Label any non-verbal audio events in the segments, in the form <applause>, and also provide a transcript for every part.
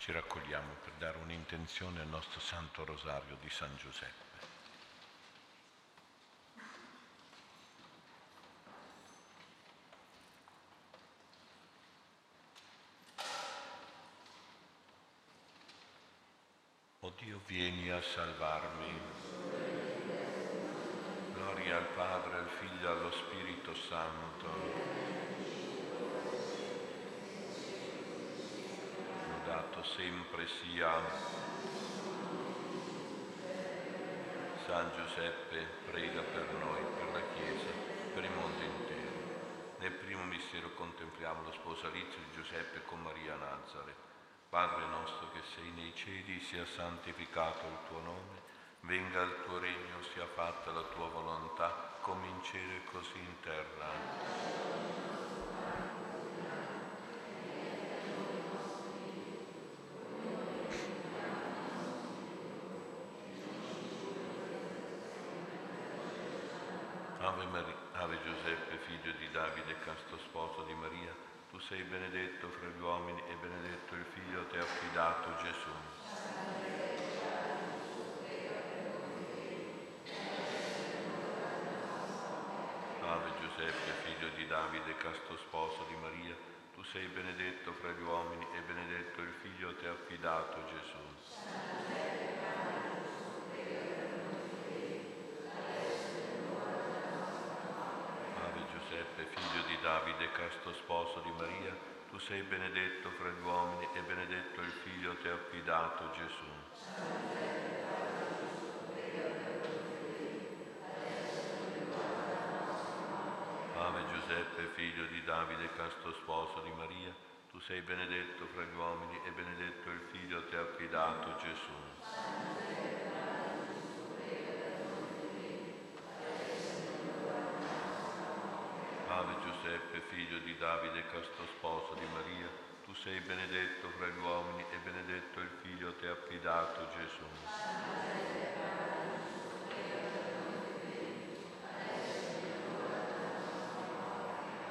Ci raccogliamo per dare un'intenzione al nostro Santo Rosario di San Giuseppe. O Dio, vieni a salvarmi. Gloria al Padre, al Figlio e allo Spirito Santo. Lodato sempre sia San Giuseppe, prega per noi, per la Chiesa, per il mondo intero. Nel primo mistero contempliamo lo sposalizio di Giuseppe con Maria Nazare. Padre nostro che sei nei cieli, sia santificato il tuo nome, venga il tuo regno, sia fatta la tua volontà, come in cielo e così in terra. Ave, Maria, Giuseppe, figlio di Davide, casto sposo di Maria, tu sei benedetto fra gli uomini e benedetto il figlio ti ha affidato Gesù. Ave Giuseppe, figlio di Davide, casto sposo di Maria, tu sei benedetto fra gli uomini e benedetto il figlio ti ha affidato Gesù. Ave Giuseppe, figlio di Davide, casto sposo di Maria, tu sei benedetto fra gli uomini e benedetto il figlio ti ha affidato Gesù. Ave Giuseppe, figlio di Davide, casto sposo di Maria, tu sei benedetto fra gli uomini e benedetto il figlio ti ha affidato Gesù. Ave Figlio di Davide, casto sposo di Maria, tu sei benedetto fra gli uomini e benedetto il figlio ti ha affidato Gesù.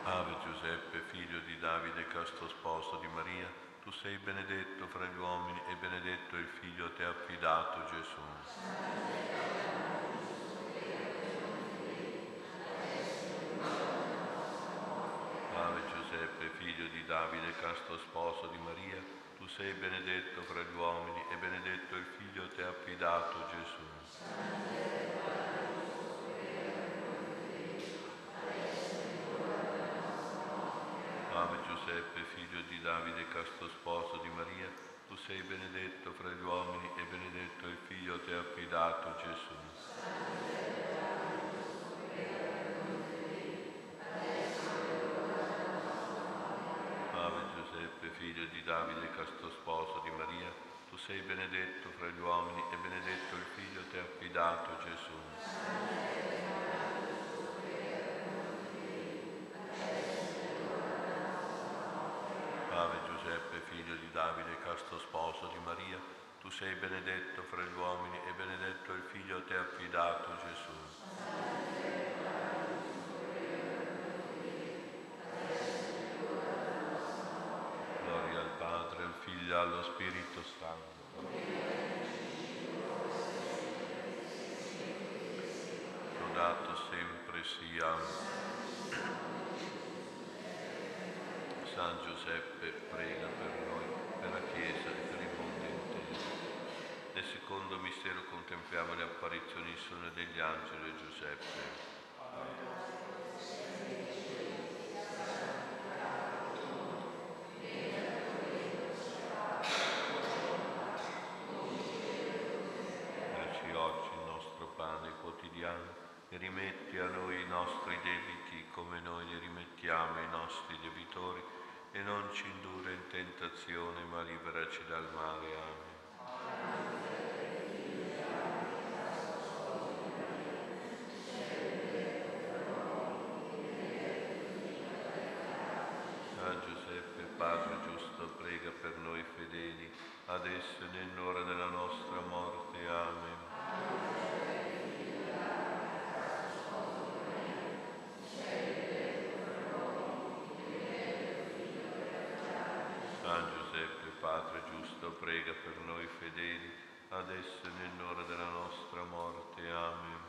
Ave Giuseppe, figlio di Davide, casto sposo di Maria, tu sei benedetto fra gli uomini e benedetto il figlio ti ha affidato Gesù. Ave Giuseppe, figlio di Davide, casto sposo di Maria, tu sei benedetto fra gli uomini e benedetto il figlio ti ha affidato Gesù. Ave Giuseppe, figlio di Davide, casto sposo di Maria, tu sei benedetto fra gli uomini e benedetto il figlio ti ha affidato Gesù. Ave Giuseppe, figlio di Davide, casto sposo di Maria, tu sei benedetto fra gli uomini e benedetto il figlio ti ha affidato Gesù. Ave Giuseppe, figlio di Davide, casto sposo di Maria, tu sei benedetto fra gli uomini e benedetto il figlio ti ha affidato Gesù. Gloria al Padre, allo Spirito Santo. Lodato sempre sia San Giuseppe, prega per noi, per la Chiesa e per il mondo intero. Nel secondo mistero contempliamo le apparizioni sole degli angeli e Giuseppe. Dacci oggi il nostro pane quotidiano e rimetti a noi i nostri debiti come noi li rimettiamo ai nostri debitori e non ci indurre in tentazione ma liberaci dal male. Amen. San Giuseppe, Padre giusto, prega per noi fedeli, adesso e nell'ora della nostra morte. Amen. San Giuseppe, Padre giusto, giusto, prega per noi fedeli, adesso e nell'ora della nostra morte. Amen.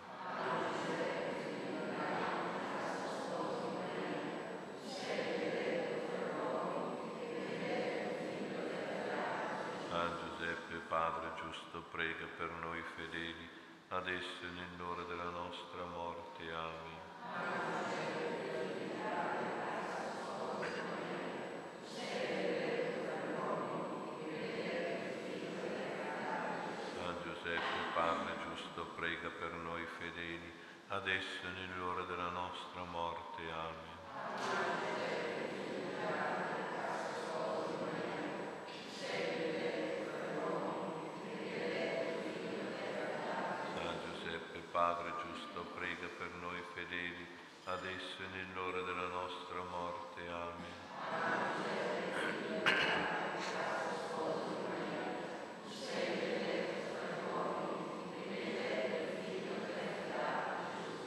San Giuseppe, Padre giusto, prega per noi fedeli, adesso e nell'ora della nostra morte. Amen. San Giuseppe, Padre giusto, prega per noi fedeli, adesso e nell'ora della nostra morte. Amen. San Giuseppe, Padre giusto, prega per noi fedeli, adesso e nell'ora della nostra morte. Amen.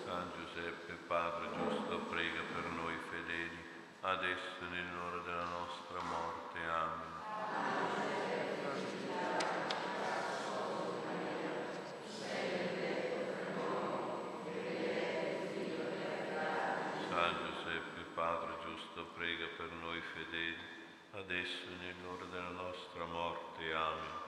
San Giuseppe, Padre giusto, prega per noi fedeli, adesso e nell'ora della nostra morte. Amen. San Giuseppe, Padre giusto, prega per noi fedeli, adesso e nell'ora della nostra morte. Amen.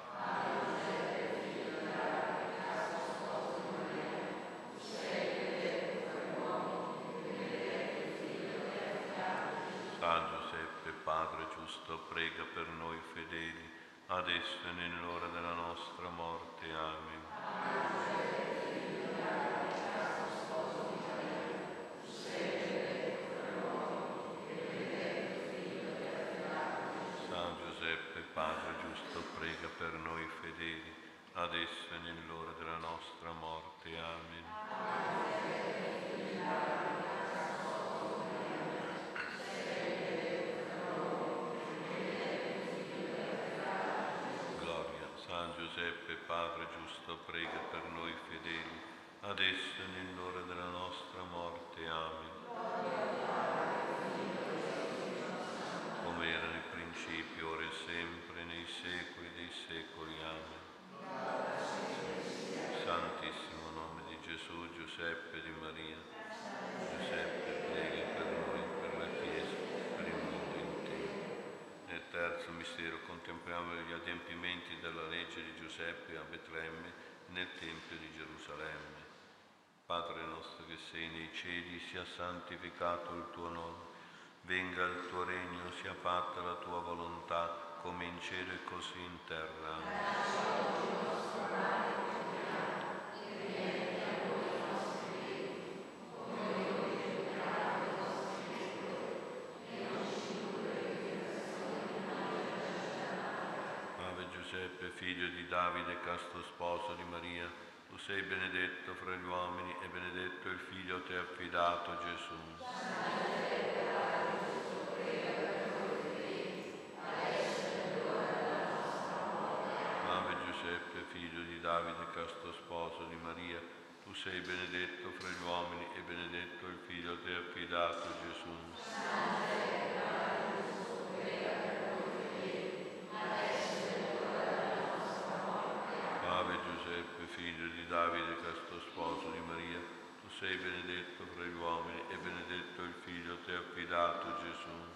San Giuseppe, Padre giusto, prega per noi fedeli, adesso e nell'ora della nostra morte. Amen. San Giuseppe, Padre giusto, prega per noi fedeli, adesso e nell'ora della nostra morte. Amen. Gloria, San Giuseppe, Padre giusto, prega per noi fedeli, adesso e nell'ora della nostra morte. Amen. Come era principio, ora e sempre, nei secoli dei secoli. Amen. Santissimo nome di Gesù, Giuseppe di Maria. Giuseppe, prega per noi, per la Chiesa, per il mondo intero. Nel terzo mistero contempliamo gli adempimenti della legge di Giuseppe a Betlemme nel Tempio di Gerusalemme. Padre nostro che sei nei cieli, sia santificato il tuo nome. Venga il tuo regno, sia fatta la tua volontà, come in cielo e così in terra. Ave Giuseppe, figlio di Davide, casto sposo di Maria, tu sei benedetto fra gli uomini e benedetto il figlio ha affidato Gesù. Ave Giuseppe, figlio di Davide, casto sposo di Maria, tu sei benedetto fra gli uomini e benedetto il figlio ti ha affidato Gesù. Ave Giuseppe, figlio di Davide, casto sposo di Maria, tu sei benedetto fra gli uomini e benedetto il figlio ti ha affidato Gesù.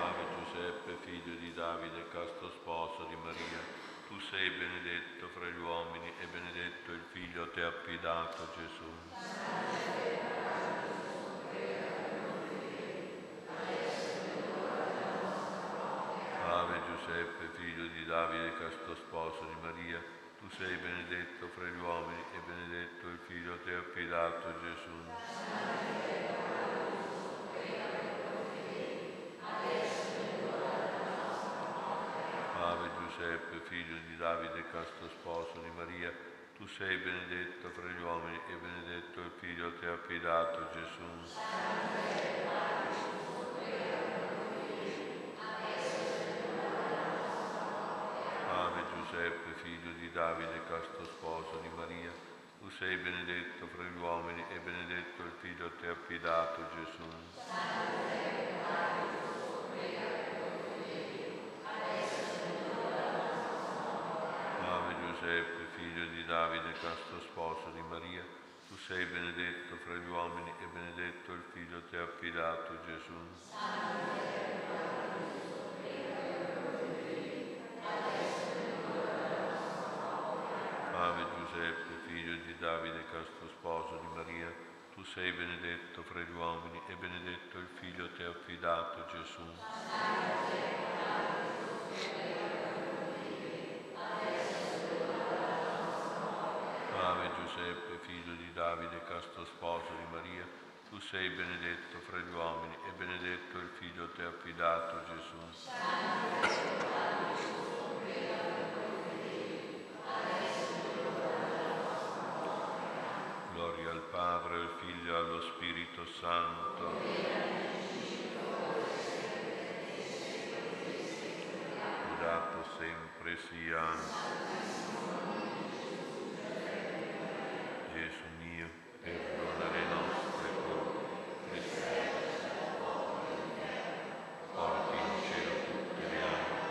Ave Giuseppe, figlio di Davide, casto sposo di Maria, tu sei benedetto fra gli uomini e benedetto il figlio ha affidato Gesù. Ave Giuseppe, figlio di Davide, casto sposo di Maria, tu sei benedetto fra gli uomini e benedetto il figlio ha affidato Gesù. Ave Giuseppe, figlio di Davide, casto sposo di Maria, tu sei benedetto fra gli uomini e benedetto il figlio ti ha affidato Gesù. Ave Giuseppe, figlio di Davide, casto sposo di Maria, Tu sei benedetto fra gli uomini e benedetto il figlio a te affidato, Gesù. Ave Giuseppe, figlio di Davide, casto sposo di Maria, tu sei benedetto fra gli uomini e benedetto il figlio a te affidato, Gesù. Ave Giuseppe, figlio di Davide, casto sposo di Maria, tu sei benedetto fra gli uomini e benedetto il figlio a te affidato, Gesù. Ave Giuseppe, figlio di Davide, casto sposo di Maria, tu sei benedetto fra gli uomini e benedetto il figlio te affidato, Gesù. Gloria al Padre, al Figlio e allo Spirito Santo. Dato sempre sia. Gesù mio, perdona le nostre colpe, porti in cielo tutte le anime,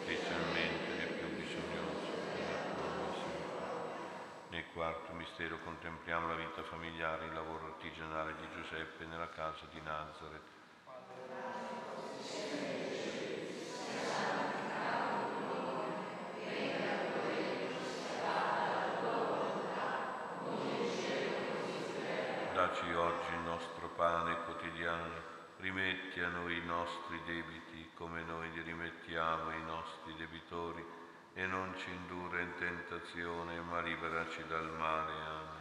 specialmente le più bisognose della tua misericordia. Nel quarto mistero contempliamo la vita familiare il lavoro artigianale di Giuseppe nella casa di Nazareth. Daci oggi il nostro pane quotidiano, rimetti a noi i nostri debiti come noi li rimettiamo ai nostri debitori e non ci indurre in tentazione, ma liberaci dal male. Amen.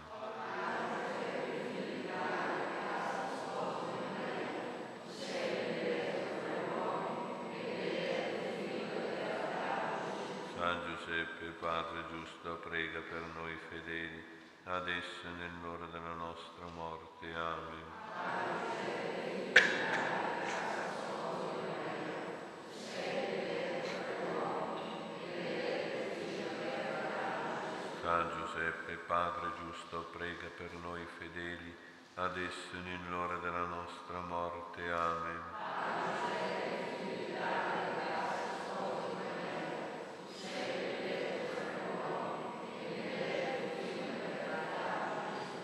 Giuseppe, Padre giusto, prega per noi fedeli, adesso e nell'ora della nostra morte. Amen. San Giuseppe, Padre giusto, prega per noi fedeli, adesso e nell'ora della nostra morte. Amen.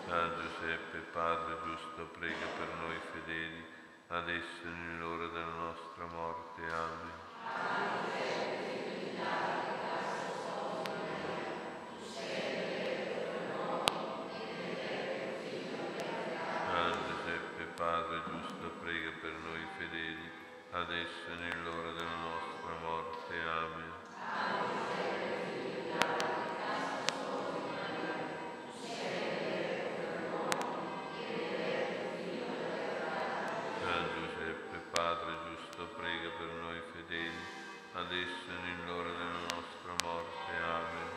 San Giuseppe, Padre giusto, prega per noi fedeli, adesso e nell'ora della nostra morte. Amen. San adesso e nell'ora della nostra morte. Amen.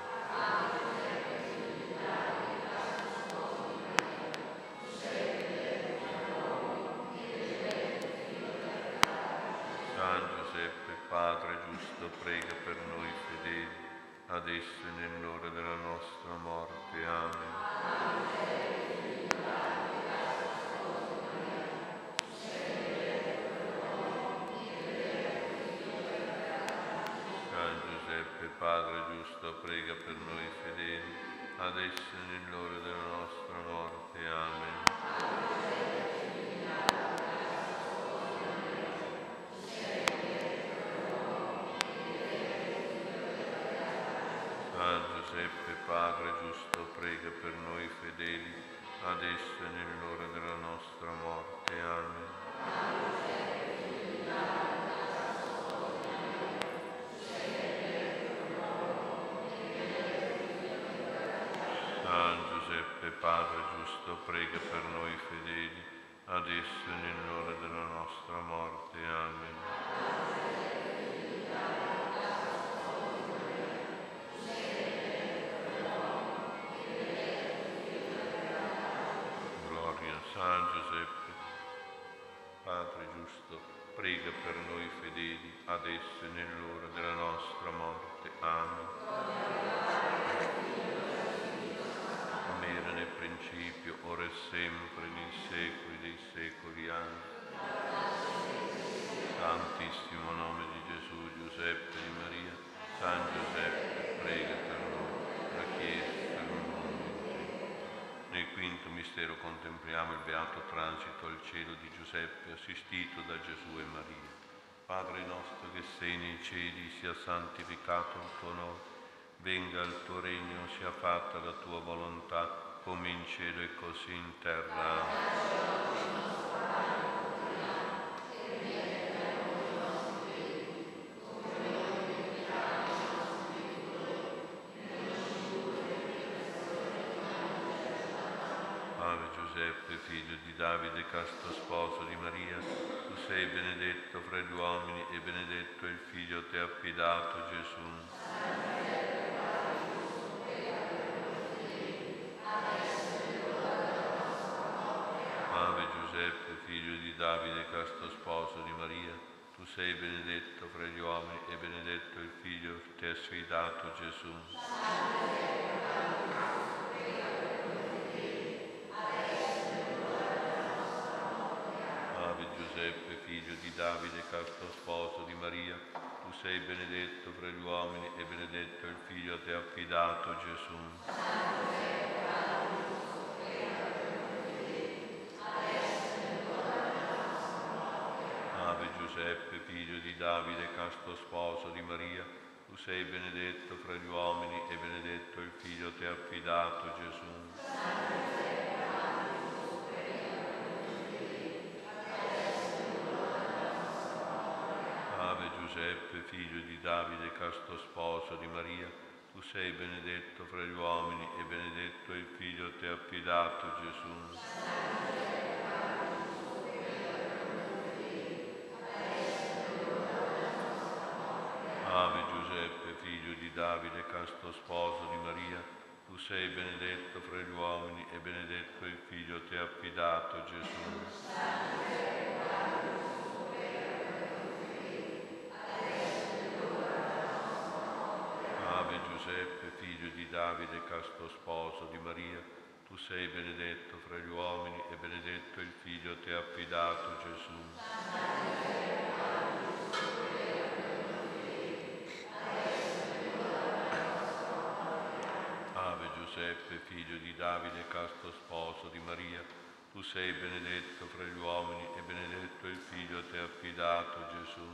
San Giuseppe, Padre giusto, prega per noi fedeli, adesso e nell'ora della nostra morte. Amen. San Giuseppe, Padre giusto, prega per noi fedeli, adesso e nell'ora della nostra morte. Amen. San Giuseppe, Padre giusto, prega per noi fedeli, adesso e nell'ora della nostra morte. Amen. San Giuseppe, Padre giusto, prega per noi fedeli, adesso e nell'ora della nostra morte. Amen. Gloria a San Giuseppe, Padre giusto, prega per noi fedeli, adesso e nell'ora della nostra morte. Amen. Come era sempre, nei secoli dei secoli. Amen. Santissimo nome di Gesù, Giuseppe di Maria, San Giuseppe, prega per noi, la Chiesa per il mondo intero. Nel quinto mistero contempliamo il beato transito al cielo di Giuseppe, assistito da Gesù e Maria. Padre nostro che sei nei cieli, sia santificato il tuo nome, venga il tuo regno, sia fatta la tua volontà, come in cielo e così in terra. Ave Giuseppe, figlio di Davide, casto sposo di Maria, tu sei benedetto fra gli uomini e benedetto il figlio te affidato, Gesù. Ave Giuseppe, figlio di Davide, casto sposo di Maria, tu sei benedetto fra gli uomini e benedetto il figlio a te sfidato, Gesù. Ave Giuseppe, figlio di Davide, casto sposo di Maria, tu sei benedetto fra gli uomini e benedetto il figlio a te affidato, Gesù. Ave Giuseppe, figlio di Davide, casto sposo di Maria, tu sei benedetto fra gli uomini e benedetto il figlio te affidato, Gesù. Ave Giuseppe, figlio di Davide, casto sposo di Maria, tu sei benedetto fra gli uomini e benedetto il figlio te affidato, Gesù. Ave Giuseppe, figlio di Davide, casto sposo di Maria, tu sei benedetto fra gli uomini e benedetto il figlio a te affidato, Gesù. Ave Giuseppe, figlio di Davide, casto sposo di Maria, tu sei benedetto fra gli uomini e benedetto il figlio a te affidato, Gesù. Ave Giuseppe, figlio di Davide, casto sposo di Maria, tu sei benedetto fra gli uomini e benedetto il figlio a te affidato, Gesù.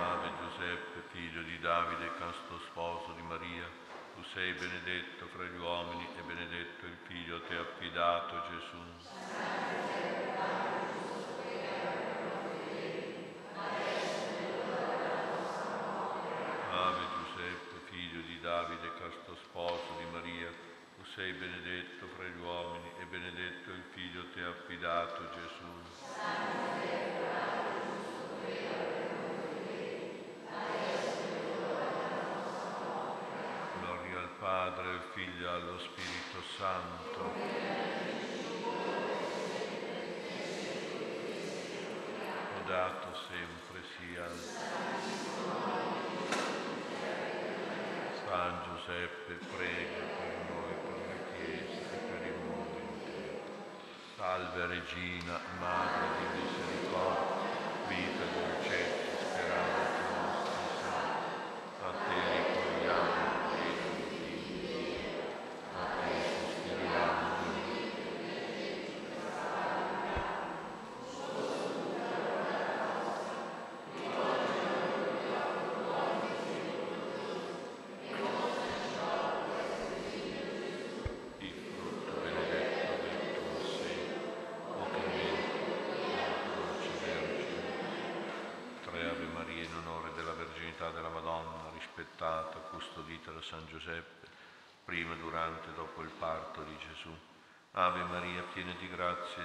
Ave Giuseppe, figlio di Davide, casto sposo di Maria, tu sei benedetto fra gli uomini e benedetto il figlio a te affidato, Gesù. Ave Giuseppe, figlio di Davide, casto sposo di Maria, tu sei benedetto fra gli uomini e benedetto il figlio te affidato, Gesù. Gloria al Padre, al Figlio e allo Spirito Santo. Lodato sempre sia San Giuseppe, prega per noi, per la Chiesa e per il mondo intero. Salve Regina, Madre di misericordia, vita, dolcezza, speranza nostra, Salve. A te ricordiamo e a te sospiriamo. il frutto benedetto del tuo seno, o che croce vergine. Tre Ave Maria in onore della verginità della Madonna, rispettata, custodita da San Giuseppe, prima, durante e dopo il parto di Gesù. Ave Maria, piena di grazia,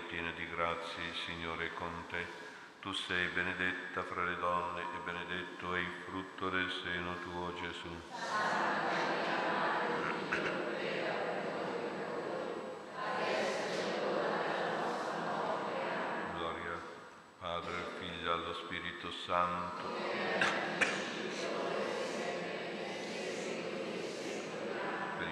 piena di grazie, il Signore è con te. Tu sei benedetta fra le donne e benedetto è il frutto del seno tuo, Gesù. Gloria Padre, Figlio allo Spirito Santo. per il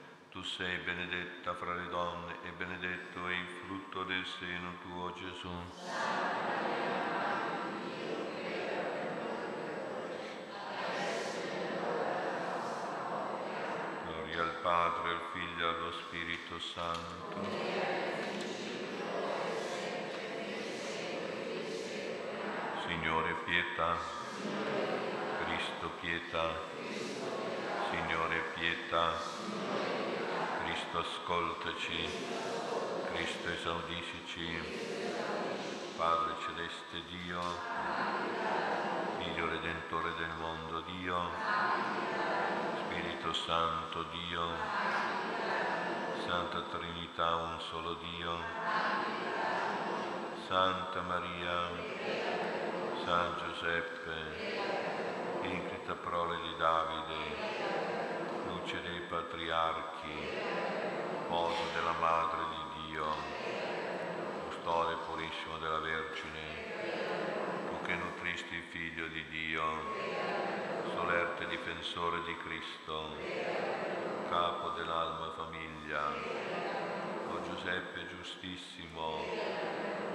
Sei benedetta fra le donne e benedetto è il frutto del seno tuo, Gesù. Gloria al Padre, al Figlio e allo Spirito Santo. Signore, pietà. Cristo, pietà. Signore, pietà. Cristo, ascoltaci. Cristo, esaudisci. Padre celeste Dio, Figlio Redentore del mondo Dio, Spirito Santo Dio, Santa Trinità, un solo Dio, Santa Maria, San Giuseppe, Incrita prole di Davide, luce dei patriarchi, sposo della Madre di Dio, custode purissimo della Vergine, tu che nutristi il Figlio di Dio, solerte difensore di Cristo, capo dell'alma famiglia, o Giuseppe giustissimo,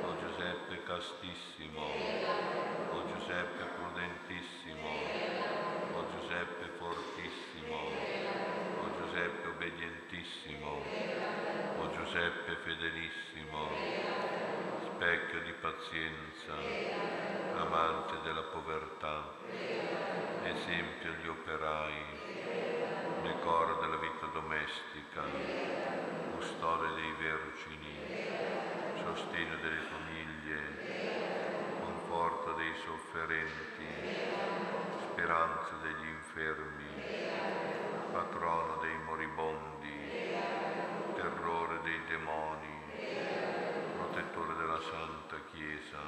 o Giuseppe castissimo, o Giuseppe prudentissimo, o Giuseppe fortissimo, o Giuseppe obbedientissimo, Giuseppe fedelissimo, specchio di pazienza, amante della povertà, esempio agli operai, decoro della vita domestica, custode dei vergini, sostegno delle famiglie, conforto dei sofferenti, speranza degli infermi, patrono dei moribondi, demoni, protettore della Santa Chiesa,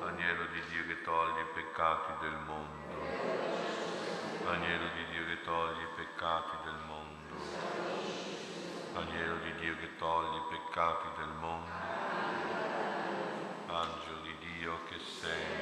agnello di Dio che toglie i peccati del mondo, agnello di Dio che toglie i peccati del mondo, agnello di Dio che toglie i peccati del mondo, angelo di Dio che sei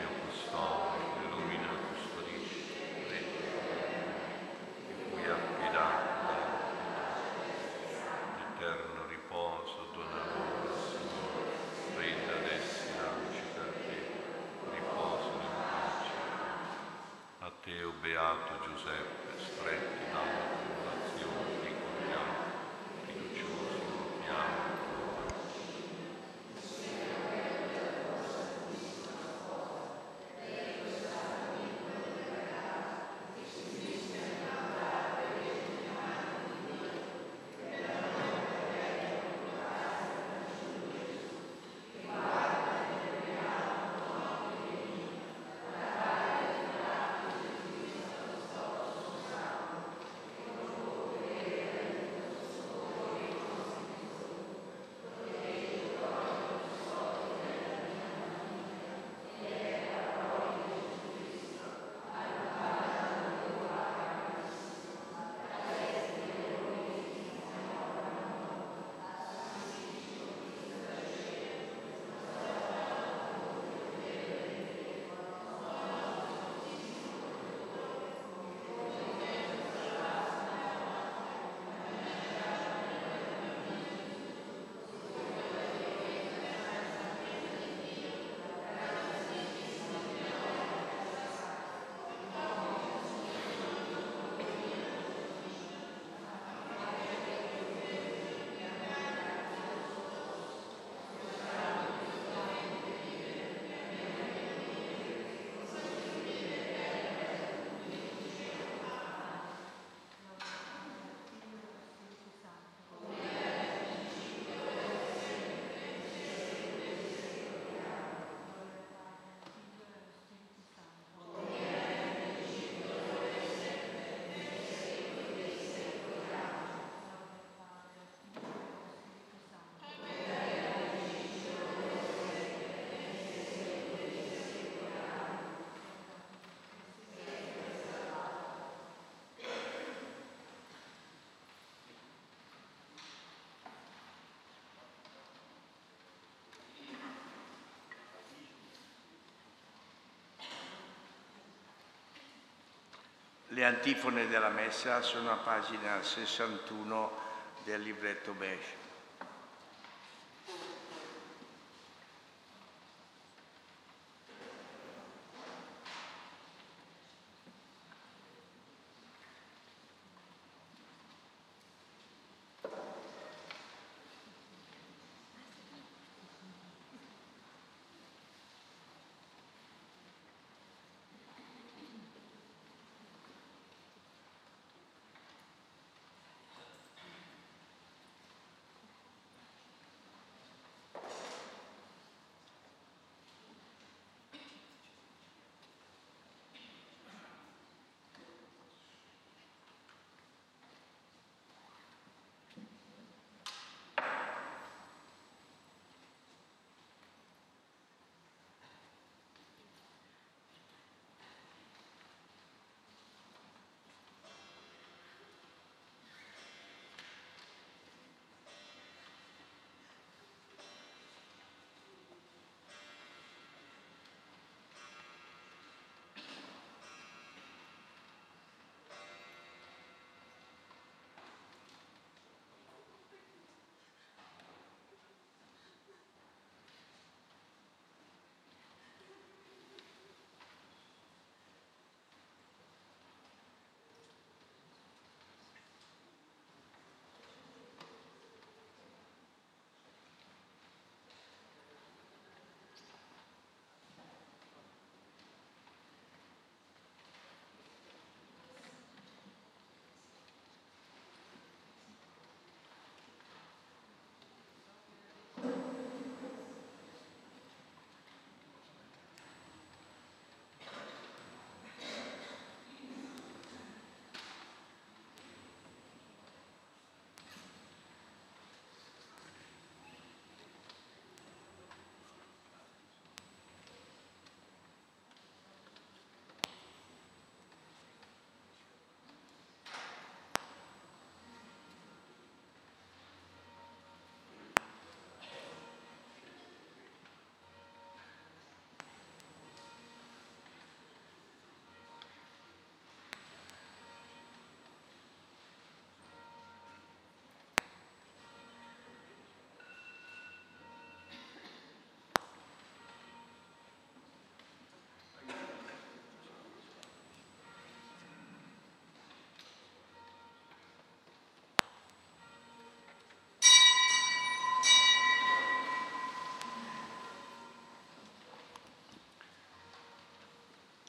Le antifone della messa sono a pagina 61 del libretto beige.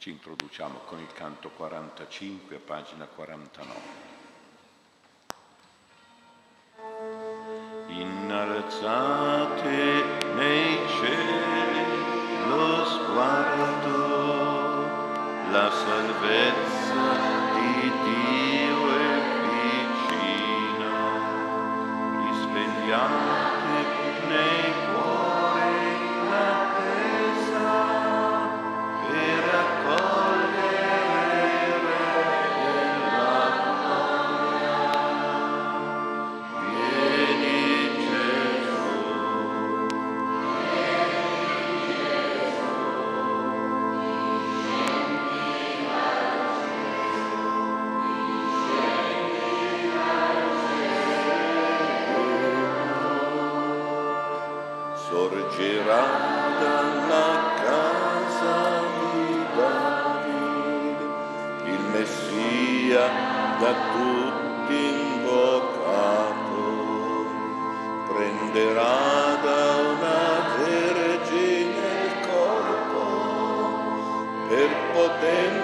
Ci introduciamo con il canto 45 a pagina 49. Innalzate nei cieli lo sguardo, la salvezza porti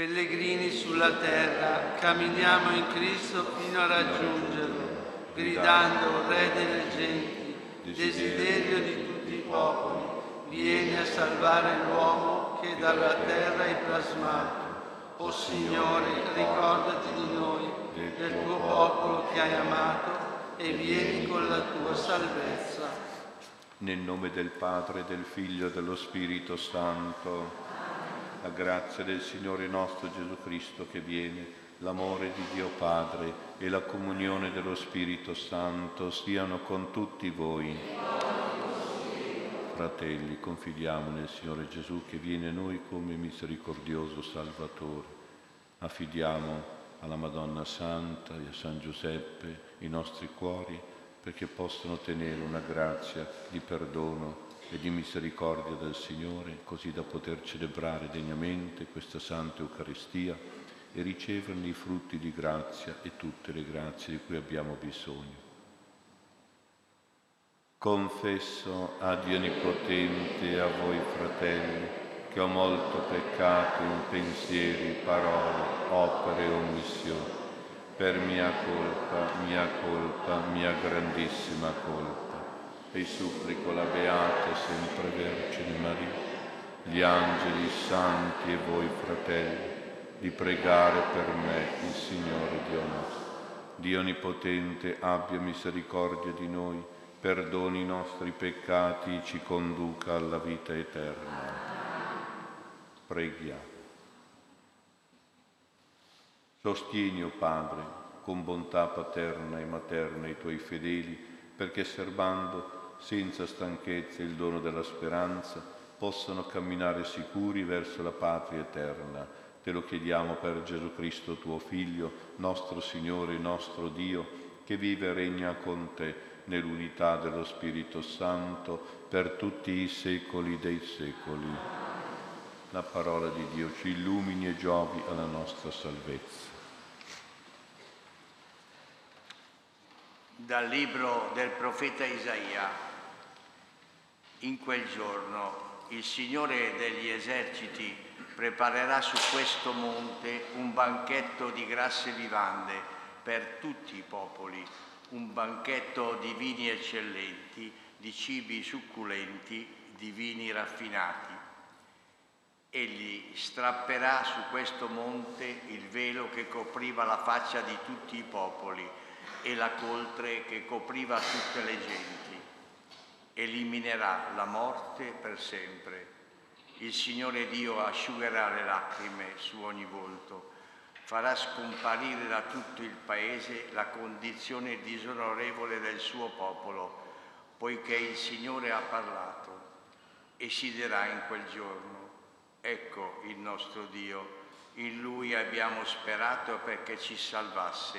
Pellegrini sulla terra, camminiamo in Cristo fino a raggiungerlo, gridando, Re delle genti, desiderio di tutti i popoli, vieni a salvare l'uomo che dalla terra hai plasmato. O Signore, ricordati di noi, del tuo popolo che hai amato, e vieni con la tua salvezza. Nel nome del Padre, del Figlio e dello Spirito Santo, grazia del Signore nostro Gesù Cristo che viene, l'amore di Dio Padre e la comunione dello Spirito Santo siano con tutti voi. Fratelli, confidiamo nel Signore Gesù che viene a noi come misericordioso Salvatore. Affidiamo alla Madonna Santa e a San Giuseppe i nostri cuori perché possano ottenere una grazia di perdono e di misericordia del Signore, così da poter celebrare degnamente questa Santa Eucaristia e riceverne i frutti di grazia e tutte le grazie di cui abbiamo bisogno. Confesso a Dio Onnipotente e a voi fratelli che ho molto peccato in pensieri, parole, opere e omissioni, per mia colpa, mia colpa, mia grandissima colpa. E supplico la Beata sempre Vergine Maria, gli angeli, santi e voi fratelli, di pregare per me il Signore Dio nostro. Dio Onnipotente abbia misericordia di noi perdoni i nostri peccati, e ci conduca alla vita eterna. Preghiamo. Sostieni, o Padre, con bontà paterna e materna i tuoi fedeli, perché serbando senza stanchezza il dono della speranza, possano camminare sicuri verso la patria eterna. Te lo chiediamo per Gesù Cristo, tuo Figlio, nostro Signore nostro Dio, che vive e regna con te nell'unità dello Spirito Santo per tutti i secoli dei secoli. La parola di Dio ci illumini e giovi alla nostra salvezza. Dal libro del profeta Isaia. In quel giorno il Signore degli eserciti preparerà su questo monte un banchetto di grasse vivande per tutti i popoli un banchetto di vini eccellenti, di cibi succulenti, di vini raffinati. Egli strapperà su questo monte il velo che copriva la faccia di tutti i popoli e la coltre che copriva tutte le genti. Eliminerà la morte per sempre. Il Signore Dio asciugherà le lacrime su ogni volto farà scomparire da tutto il paese la condizione disonorevole del suo popolo, poiché il Signore ha parlato e si dirà in quel giorno, ecco il nostro Dio, in Lui abbiamo sperato perché ci salvasse.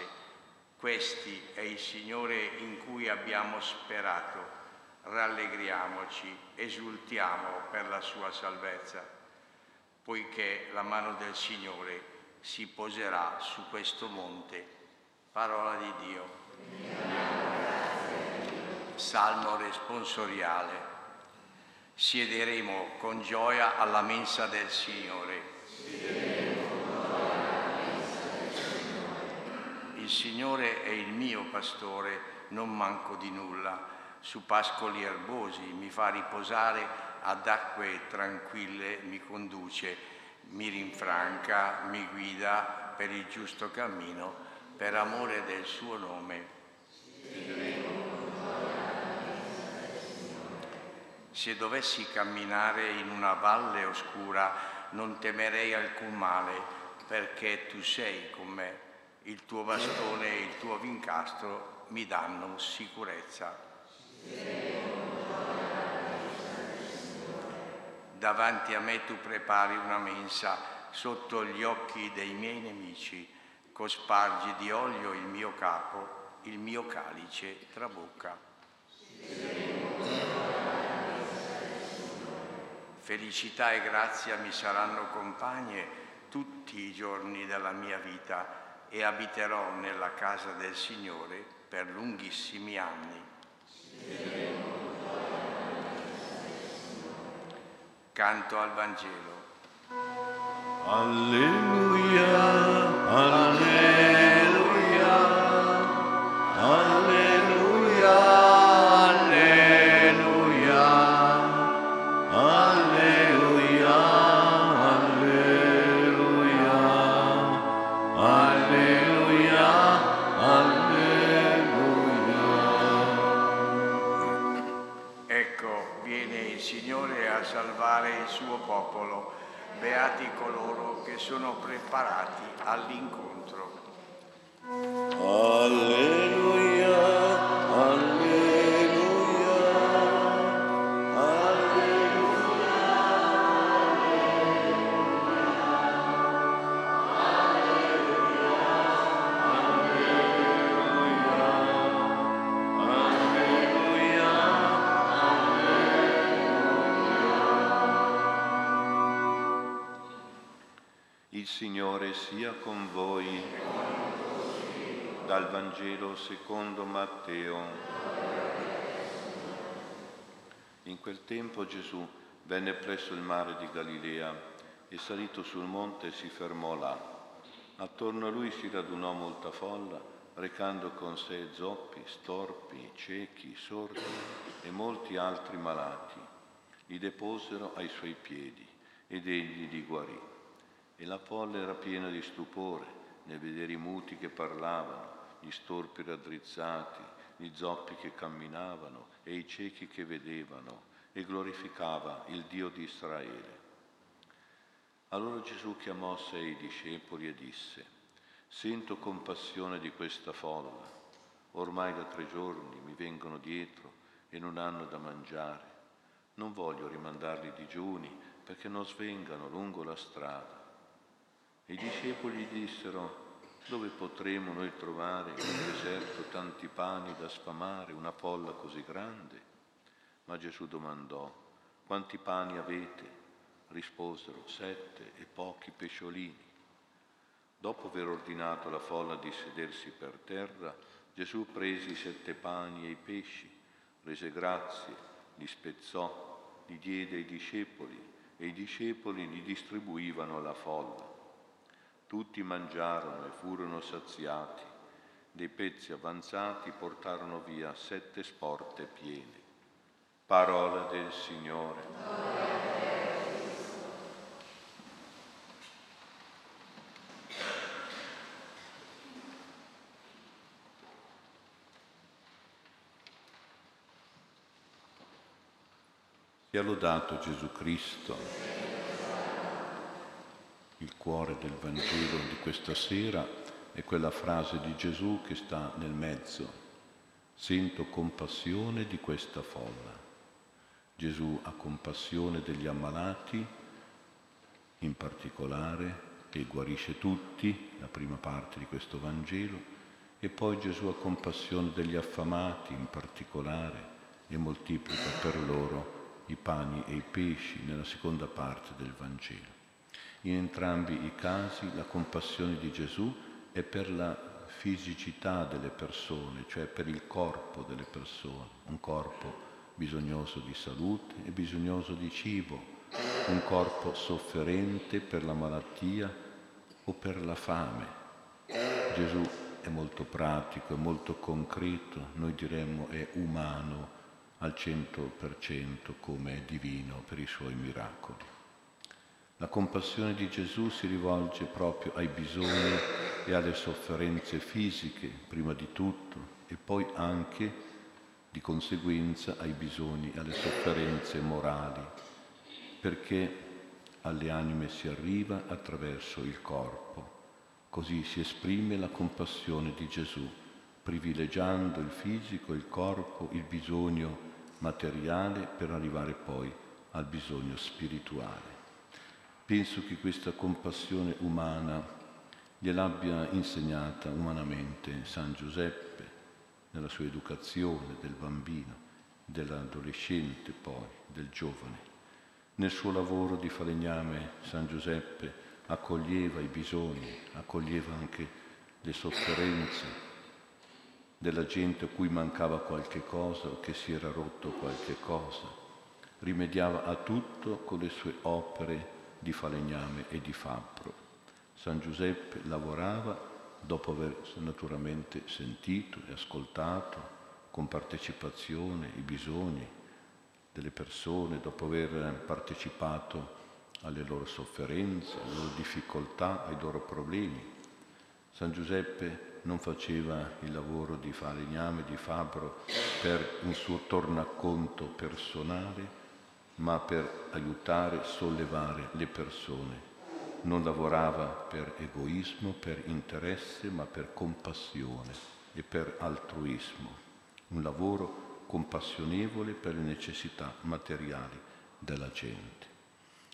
Questi è il Signore in cui abbiamo sperato. Rallegriamoci, esultiamo per la sua salvezza, poiché la mano del Signore si poserà su questo monte. Parola di Dio. Salmo responsoriale. Siederemo con gioia alla mensa del Signore. Il Signore è il mio pastore, non manco di nulla. Su pascoli erbosi mi fa riposare, ad acque tranquille mi conduce mi rinfranca, mi guida per il giusto cammino, per amore del suo nome. Se dovessi camminare in una valle oscura, non temerei alcun male, perché tu sei con me. Il tuo bastone e il tuo vincastro mi danno sicurezza. Davanti a me tu prepari una mensa sotto gli occhi dei miei nemici, cospargi di olio il mio capo, il mio calice trabocca. Felicità e grazia mi saranno compagne tutti i giorni della mia vita e abiterò nella casa del Signore per lunghissimi anni. Canto al Vangelo. Alleluia, alleluia, sono preparati all'incontro. Alleluia, sia con voi. Dal Vangelo secondo Matteo. In quel tempo Gesù venne presso il mare di Galilea e salito sul monte si fermò là. Attorno a lui si radunò molta folla, recando con sé zoppi, storpi, ciechi, sordi e molti altri malati. Li deposero ai suoi piedi ed egli li guarì. E la folla era piena di stupore nel vedere i muti che parlavano, gli storpi raddrizzati, gli zoppi che camminavano e i ciechi che vedevano, e glorificava il Dio di Israele. Allora Gesù chiamò sei discepoli e disse, sento compassione di questa folla, ormai da tre giorni mi vengono dietro e non hanno da mangiare. Non voglio rimandarli digiuni perché non svengano lungo la strada. I discepoli dissero, dove potremo noi trovare nel deserto tanti pani da sfamare, una folla così grande? Ma Gesù domandò, quanti pani avete? Risposero, sette e pochi pesciolini. Dopo aver ordinato alla folla di sedersi per terra, Gesù prese i sette pani e i pesci, rese grazie, li spezzò, li diede ai discepoli e i discepoli li distribuivano alla folla. Tutti mangiarono e furono saziati. Dei pezzi avanzati portarono via sette sporte piene. Parola del Signore. Sia lodato Gesù Cristo. Il cuore del Vangelo di questa sera è quella frase di Gesù che sta nel mezzo. Sento compassione di questa folla. Gesù ha compassione degli ammalati, in particolare, e guarisce tutti, la prima parte di questo Vangelo, e poi Gesù ha compassione degli affamati, in particolare, e moltiplica per loro i pani e i pesci nella seconda parte del Vangelo. In entrambi i casi la compassione di Gesù è per la fisicità delle persone, cioè per il corpo delle persone, un corpo bisognoso di salute e bisognoso di cibo, un corpo sofferente per la malattia o per la fame. Gesù è molto pratico, è molto concreto, noi diremmo è umano al 100% come è divino per i suoi miracoli. La compassione di Gesù si rivolge proprio ai bisogni e alle sofferenze fisiche, prima di tutto, e poi anche, di conseguenza, ai bisogni e alle sofferenze morali, perché alle anime si arriva attraverso il corpo. Così si esprime la compassione di Gesù, privilegiando il fisico, il corpo, il bisogno materiale per arrivare poi al bisogno spirituale. Penso che questa compassione umana gliel'abbia insegnata umanamente San Giuseppe nella sua educazione del bambino, dell'adolescente poi, del giovane. Nel suo lavoro di falegname San Giuseppe accoglieva i bisogni, accoglieva anche le sofferenze della gente a cui mancava qualche cosa o che si era rotto qualche cosa. Rimediava a tutto con le sue opere di falegname e di fabbro. San Giuseppe lavorava dopo aver naturalmente sentito e ascoltato con partecipazione i bisogni delle persone, dopo aver partecipato alle loro sofferenze, alle loro difficoltà, ai loro problemi. San Giuseppe non faceva il lavoro di falegname, di fabbro per un suo tornaconto personale, ma per aiutare, sollevare le persone. Non lavorava per egoismo, per interesse, ma per compassione e per altruismo. Un lavoro compassionevole per le necessità materiali della gente.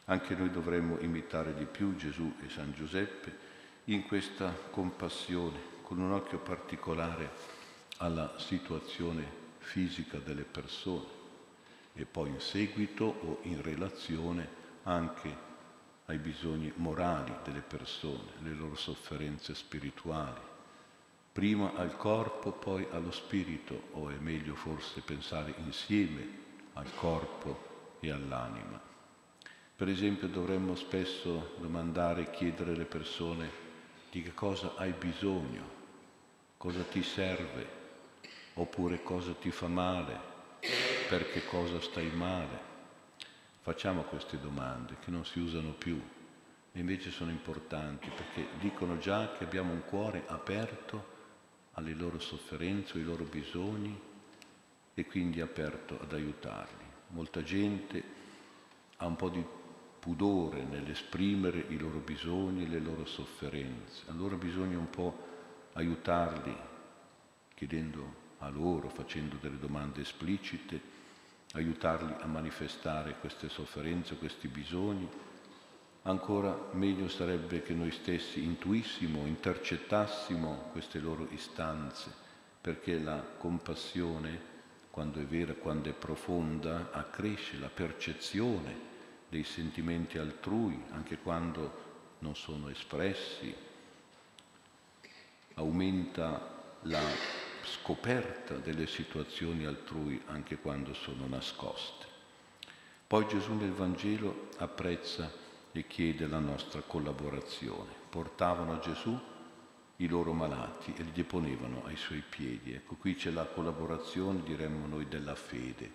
Anche noi dovremmo imitare di più Gesù e San Giuseppe in questa compassione, con un occhio particolare alla situazione fisica delle persone e poi in seguito o in relazione anche ai bisogni morali delle persone, le loro sofferenze spirituali. Prima al corpo, poi allo spirito, o è meglio forse pensare insieme al corpo e all'anima. Per esempio dovremmo spesso domandare chiedere alle persone di che cosa hai bisogno, cosa ti serve, oppure cosa ti fa male, perché cosa stai male. Facciamo queste domande che non si usano più e invece sono importanti perché dicono già che abbiamo un cuore aperto alle loro sofferenze, ai loro bisogni e quindi aperto ad aiutarli. Molta gente ha un po' di pudore nell'esprimere i loro bisogni, le loro sofferenze. Allora bisogna un po' aiutarli chiedendo a loro, facendo delle domande esplicite, aiutarli a manifestare queste sofferenze, questi bisogni. Ancora meglio sarebbe che noi stessi intuissimo, intercettassimo queste loro istanze, perché la compassione, quando è vera, quando è profonda, accresce la percezione dei sentimenti altrui, anche quando non sono espressi, aumenta la scoperta delle situazioni altrui anche quando sono nascoste. Poi Gesù nel Vangelo apprezza e chiede la nostra collaborazione. Portavano a Gesù i loro malati e li deponevano ai suoi piedi. Ecco, qui c'è la collaborazione, diremmo noi, della fede,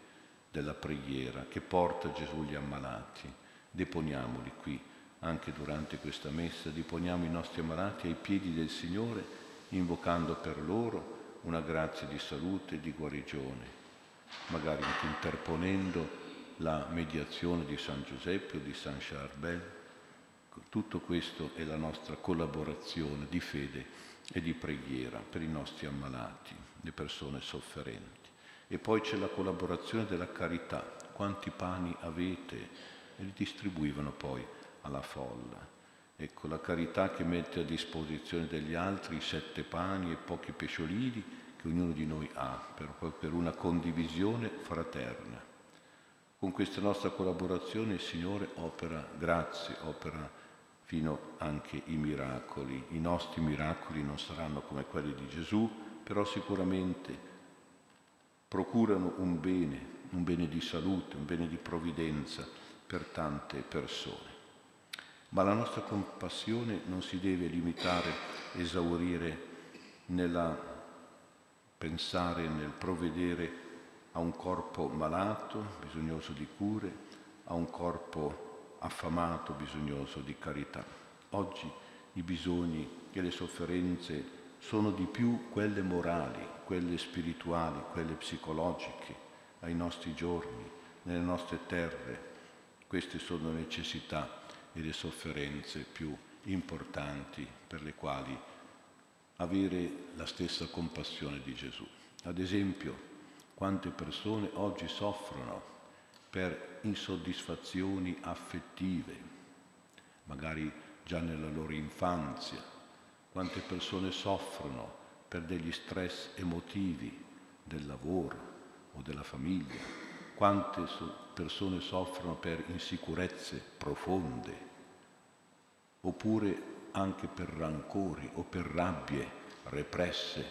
della preghiera, che porta Gesù gli ammalati. Deponiamoli qui, anche durante questa messa, deponiamo i nostri ammalati ai piedi del Signore, invocando per loro una grazia di salute e di guarigione, magari anche interponendo la mediazione di San Giuseppe o di San Charbel. Tutto questo è la nostra collaborazione di fede e di preghiera per i nostri ammalati, le persone sofferenti. E poi c'è la collaborazione della carità. Quanti pani avete? E li distribuivano poi alla folla. Ecco, la carità che mette a disposizione degli altri i sette pani e pochi pesciolini che ognuno di noi ha, per, per una condivisione fraterna. Con questa nostra collaborazione il Signore opera grazie, opera fino anche i miracoli. I nostri miracoli non saranno come quelli di Gesù, però sicuramente procurano un bene, un bene di salute, un bene di provvidenza per tante persone. Ma la nostra compassione non si deve limitare, esaurire nella pensare, nel provvedere a un corpo malato, bisognoso di cure, a un corpo affamato, bisognoso di carità. Oggi i bisogni e le sofferenze sono di più quelle morali, quelle spirituali, quelle psicologiche ai nostri giorni, nelle nostre terre. Queste sono necessità e le sofferenze più importanti per le quali avere la stessa compassione di Gesù. Ad esempio, quante persone oggi soffrono per insoddisfazioni affettive, magari già nella loro infanzia, quante persone soffrono per degli stress emotivi del lavoro o della famiglia, quante persone soffrono per insicurezze profonde, oppure anche per rancori o per rabbie represse,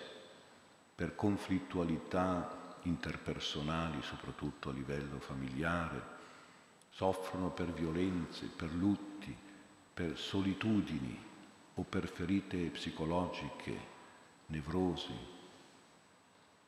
per conflittualità interpersonali, soprattutto a livello familiare, soffrono per violenze, per lutti, per solitudini o per ferite psicologiche, nevrosi,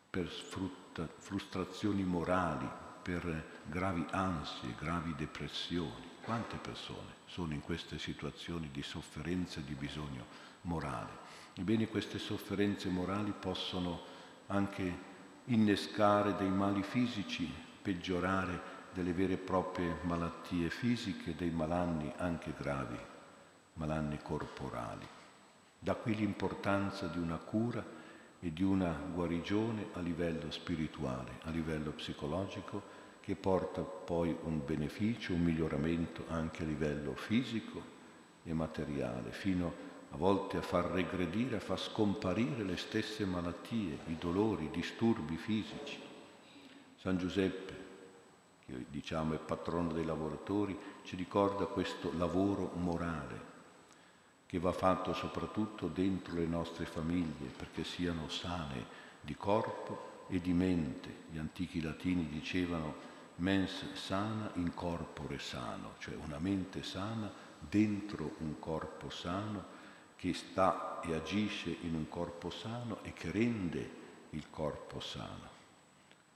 per frustrazioni morali, per gravi ansie, gravi depressioni. Quante persone sono in queste situazioni di sofferenza e di bisogno morale? Ebbene, queste sofferenze morali possono anche innescare dei mali fisici, peggiorare delle vere e proprie malattie fisiche, dei malanni anche gravi, malanni corporali. Da qui l'importanza di una cura e di una guarigione a livello spirituale, a livello psicologico, che porta poi un beneficio, un miglioramento anche a livello fisico e materiale, fino a volte a far regredire, a far scomparire le stesse malattie, i dolori, i disturbi fisici. San Giuseppe, che diciamo è patrono dei lavoratori, ci ricorda questo lavoro morale che va fatto soprattutto dentro le nostre famiglie perché siano sane di corpo e di mente. Gli antichi latini dicevano mens sana in corpore sano, cioè una mente sana dentro un corpo sano che sta e agisce in un corpo sano e che rende il corpo sano.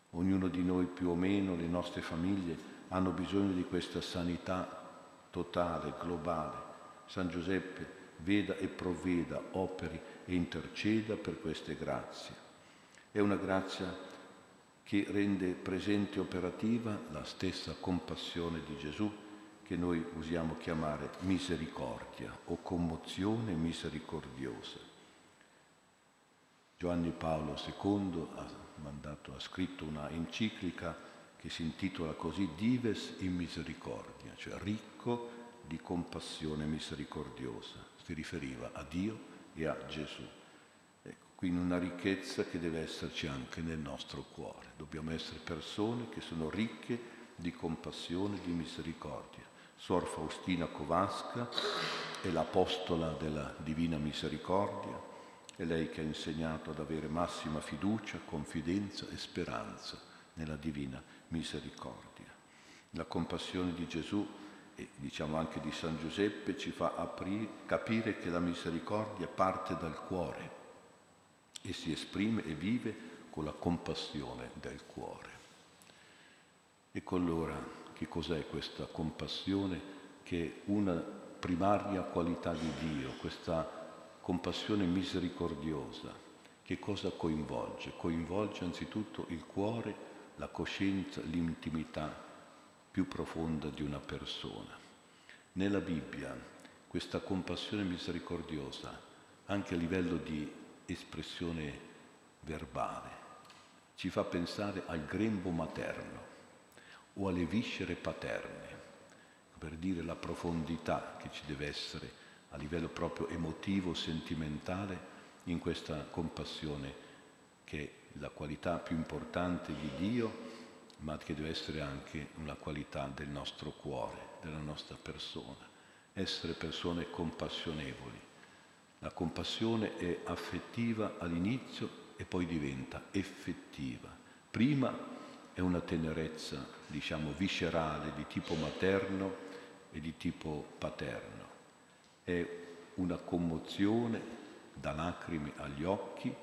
Ognuno di noi più o meno, le nostre famiglie, hanno bisogno di questa sanità totale, globale. San Giuseppe veda e provveda, operi e interceda per queste grazie. È una grazia che rende presente e operativa la stessa compassione di Gesù che noi usiamo chiamare misericordia o commozione misericordiosa. Giovanni Paolo II ha, mandato, ha scritto una enciclica che si intitola così Dives in misericordia, cioè ricco di compassione misericordiosa si riferiva a Dio e a Gesù. Ecco, quindi una ricchezza che deve esserci anche nel nostro cuore. Dobbiamo essere persone che sono ricche di compassione, di misericordia. Suor Faustina Kowalska è l'apostola della Divina Misericordia, è lei che ha insegnato ad avere massima fiducia, confidenza e speranza nella Divina Misericordia. La compassione di Gesù e diciamo anche di San Giuseppe ci fa aprire, capire che la misericordia parte dal cuore e si esprime e vive con la compassione del cuore. Ecco allora che cos'è questa compassione che è una primaria qualità di Dio, questa compassione misericordiosa. Che cosa coinvolge? Coinvolge anzitutto il cuore, la coscienza, l'intimità più profonda di una persona. Nella Bibbia questa compassione misericordiosa, anche a livello di espressione verbale, ci fa pensare al grembo materno o alle viscere paterne, per dire la profondità che ci deve essere a livello proprio emotivo, sentimentale, in questa compassione che è la qualità più importante di Dio ma che deve essere anche una qualità del nostro cuore, della nostra persona, essere persone compassionevoli. La compassione è affettiva all'inizio e poi diventa effettiva. Prima è una tenerezza, diciamo, viscerale di tipo materno e di tipo paterno. È una commozione da lacrime agli occhi,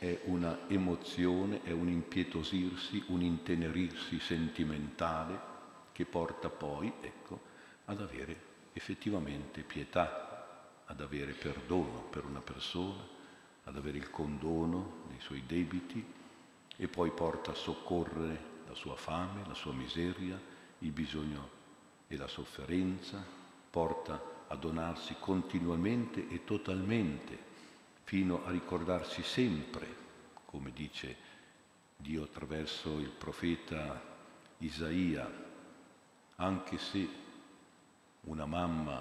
è una emozione, è un impietosirsi, un intenerirsi sentimentale che porta poi, ecco, ad avere effettivamente pietà, ad avere perdono per una persona, ad avere il condono dei suoi debiti e poi porta a soccorrere la sua fame, la sua miseria, il bisogno e la sofferenza, porta a donarsi continuamente e totalmente fino a ricordarsi sempre, come dice Dio attraverso il profeta Isaia, anche se una mamma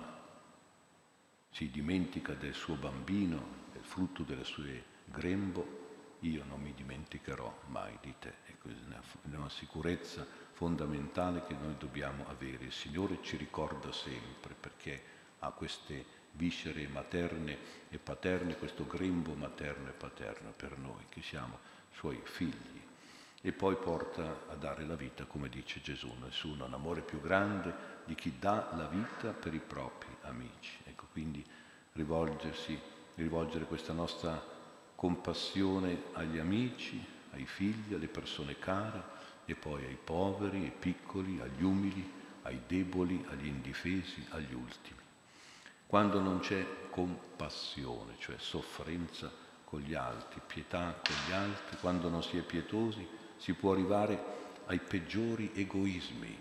si dimentica del suo bambino, del frutto delle sue grembo, io non mi dimenticherò mai di te. Ecco, è una sicurezza fondamentale che noi dobbiamo avere. Il Signore ci ricorda sempre perché ha queste viscere materne e paterne, questo grembo materno e paterno per noi, che siamo suoi figli. e poi porta a dare la vita, come dice Gesù. Nessuno ha un amore più grande di chi dà la vita per i propri amici. Ecco, quindi rivolgersi, rivolgere questa nostra compassione agli amici, ai figli, alle persone care e poi ai poveri, ai piccoli, agli umili, ai deboli, agli indifesi, agli ultimi. Quando non c'è compassione, cioè sofferenza con gli altri, pietà con gli altri, quando non si è pietosi, si può arrivare ai peggiori egoismi,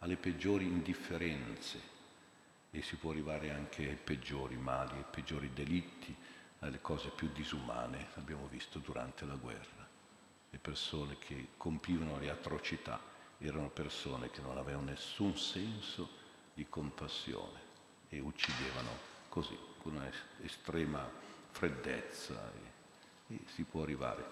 alle peggiori indifferenze e si può arrivare anche ai peggiori mali, ai peggiori delitti, alle cose più disumane, abbiamo visto durante la guerra. Le persone che compivano le atrocità erano persone che non avevano nessun senso di compassione e uccidevano così, con un'estrema freddezza e, e si può arrivare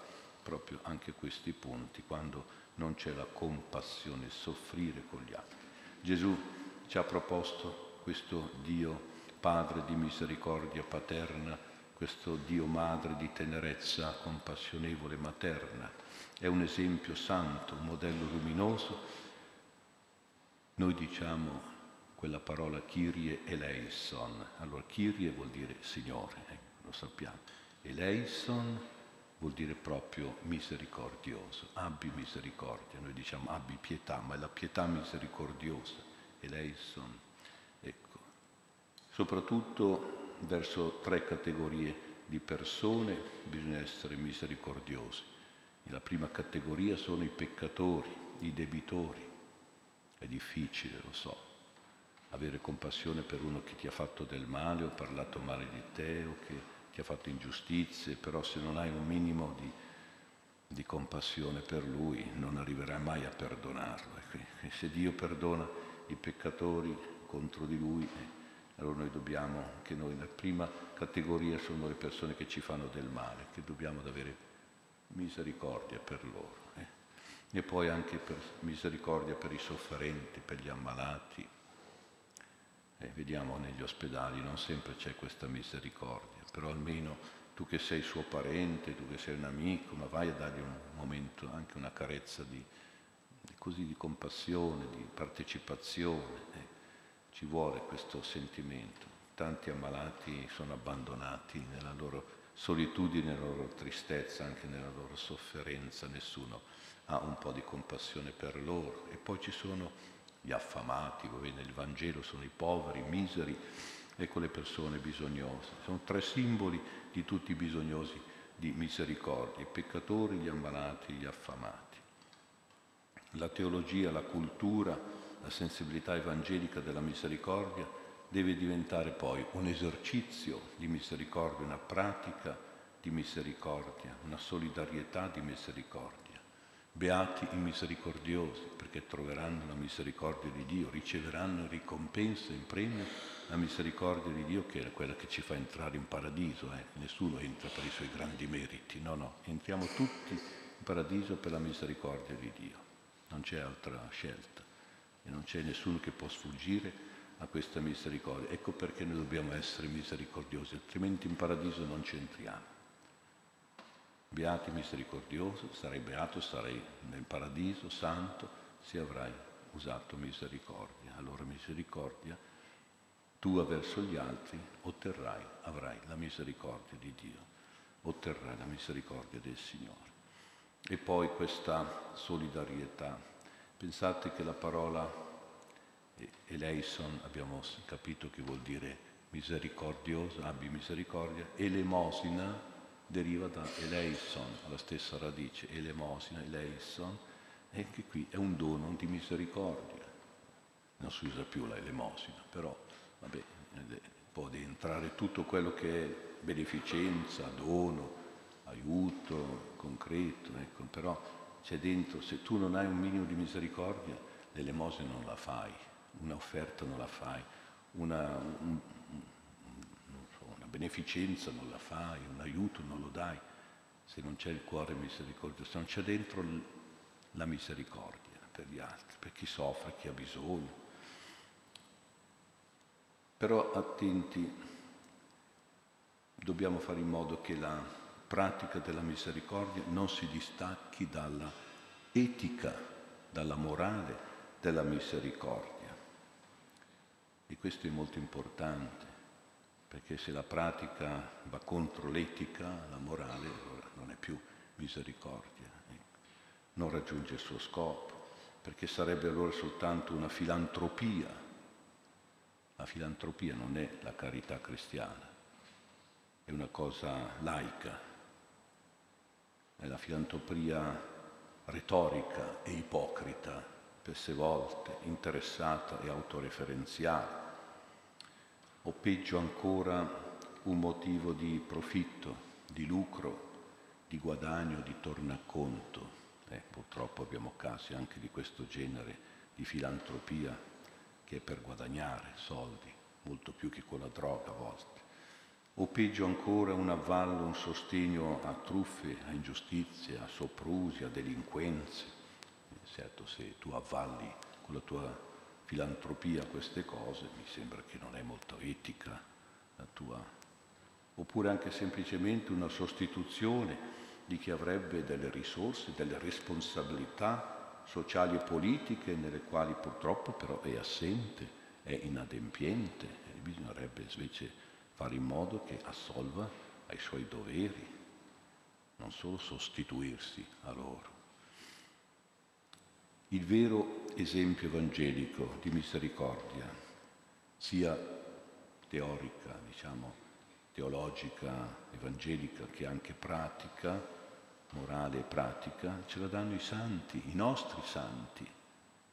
proprio anche a questi punti quando non c'è la compassione, soffrire con gli altri. Gesù ci ha proposto questo Dio Padre di misericordia paterna, questo Dio Madre di tenerezza compassionevole materna. È un esempio santo, un modello luminoso. Noi diciamo quella parola Kyrie eleison. Allora Kyrie vuol dire Signore, eh, lo sappiamo. Eleison vuol dire proprio misericordioso, abbi misericordia. Noi diciamo abbi pietà, ma è la pietà misericordiosa. Eleison. Ecco. Soprattutto verso tre categorie di persone bisogna essere misericordiosi. La prima categoria sono i peccatori, i debitori. È difficile, lo so, avere compassione per uno che ti ha fatto del male o parlato male di te o che ti ha fatto ingiustizie, però se non hai un minimo di, di compassione per lui non arriverai mai a perdonarlo. E se Dio perdona i peccatori contro di lui, eh, allora noi dobbiamo, che noi la prima categoria sono le persone che ci fanno del male, che dobbiamo avere misericordia per loro. Eh. E poi anche per misericordia per i sofferenti, per gli ammalati, eh, vediamo negli ospedali non sempre c'è questa misericordia, però almeno tu che sei suo parente, tu che sei un amico, ma vai a dargli un momento, anche una carezza di, così di compassione, di partecipazione. Eh. Ci vuole questo sentimento. Tanti ammalati sono abbandonati nella loro solitudine, nella loro tristezza, anche nella loro sofferenza, nessuno ha un po' di compassione per loro. E poi ci sono gli affamati, voi nel Vangelo sono i poveri, i miseri, ecco le persone bisognose. Sono tre simboli di tutti i bisognosi di misericordia, i peccatori, gli ammalati, gli affamati. La teologia, la cultura, la sensibilità evangelica della misericordia deve diventare poi un esercizio di misericordia, una pratica di misericordia, una solidarietà di misericordia. Beati i misericordiosi, perché troveranno la misericordia di Dio, riceveranno in ricompensa, in premio, la misericordia di Dio che è quella che ci fa entrare in paradiso. Eh. Nessuno entra per i suoi grandi meriti, no, no, entriamo tutti in paradiso per la misericordia di Dio. Non c'è altra scelta e non c'è nessuno che può sfuggire a questa misericordia. Ecco perché noi dobbiamo essere misericordiosi, altrimenti in paradiso non ci entriamo. Beati misericordioso, sarai beato, sarai nel paradiso santo se avrai usato misericordia. Allora misericordia tua verso gli altri otterrai, avrai la misericordia di Dio, otterrai la misericordia del Signore. E poi questa solidarietà. Pensate che la parola eleison, abbiamo capito che vuol dire misericordioso, abbi misericordia, elemosina deriva da eleison, la stessa radice, elemosina, eleison, e che qui è un dono di misericordia. Non si usa più la elemosina, però vabbè, può entrare tutto quello che è beneficenza, dono, aiuto concreto, ecco, però c'è dentro, se tu non hai un minimo di misericordia, l'elemosina non la fai, un'offerta non la fai, una, un, beneficenza non la fai, un aiuto non lo dai, se non c'è il cuore misericordioso, se non c'è dentro la misericordia per gli altri, per chi soffre, chi ha bisogno. Però attenti, dobbiamo fare in modo che la pratica della misericordia non si distacchi dalla etica, dalla morale della misericordia. E questo è molto importante, perché se la pratica va contro l'etica, la morale, allora non è più misericordia, ecco. non raggiunge il suo scopo, perché sarebbe allora soltanto una filantropia. La filantropia non è la carità cristiana, è una cosa laica, è la filantropia retorica e ipocrita, spesse volte interessata e autoreferenziale, o peggio ancora un motivo di profitto, di lucro, di guadagno, di tornaconto. Eh, purtroppo abbiamo casi anche di questo genere di filantropia che è per guadagnare soldi, molto più che con la droga a volte o peggio ancora un avvallo, un sostegno a truffe, a ingiustizie, a soprusi, a delinquenze. Certo, se tu avvalli con la tua filantropia queste cose, mi sembra che non è molto etica la tua. Oppure anche semplicemente una sostituzione di chi avrebbe delle risorse, delle responsabilità sociali e politiche nelle quali purtroppo però è assente, è inadempiente e bisognerebbe invece fare in modo che assolva ai suoi doveri, non solo sostituirsi a loro. Il vero esempio evangelico di misericordia, sia teorica, diciamo, teologica, evangelica, che anche pratica, morale e pratica, ce la danno i santi, i nostri santi,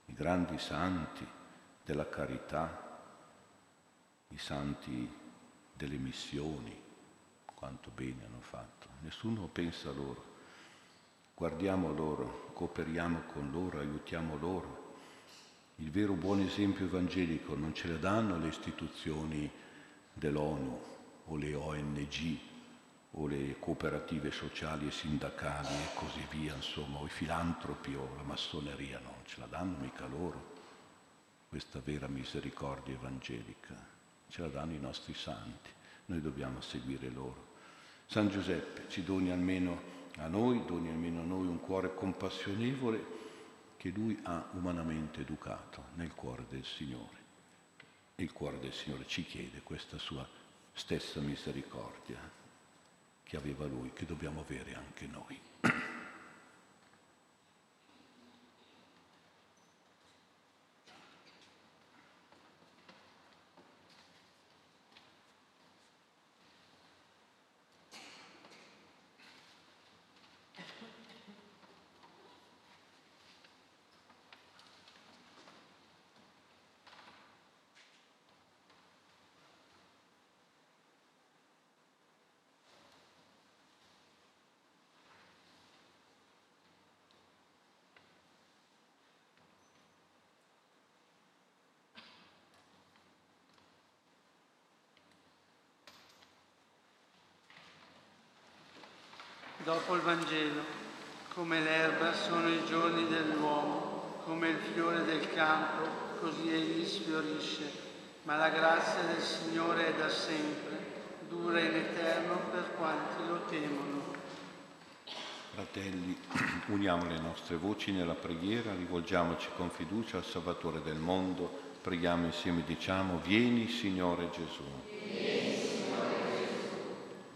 i grandi santi della carità, i santi delle missioni, quanto bene hanno fatto. Nessuno pensa a loro. Guardiamo loro, cooperiamo con loro, aiutiamo loro. Il vero buon esempio evangelico non ce le danno le istituzioni dell'ONU o le ONG o le cooperative sociali e sindacali e così via, insomma, o i filantropi o la massoneria, non ce la danno mica loro, questa vera misericordia evangelica ce la danno i nostri santi, noi dobbiamo seguire loro. San Giuseppe ci doni almeno a noi, doni almeno a noi un cuore compassionevole che lui ha umanamente educato nel cuore del Signore. Il cuore del Signore ci chiede questa sua stessa misericordia che aveva lui, che dobbiamo avere anche noi. <clears throat> Dopo il Vangelo, come l'erba sono i giorni dell'uomo, come il fiore del campo, così egli sfiorisce. Ma la grazia del Signore è da sempre, dura in eterno per quanti lo temono. Fratelli, uniamo le nostre voci nella preghiera, rivolgiamoci con fiducia al Salvatore del mondo, preghiamo insieme, diciamo, vieni Signore Gesù.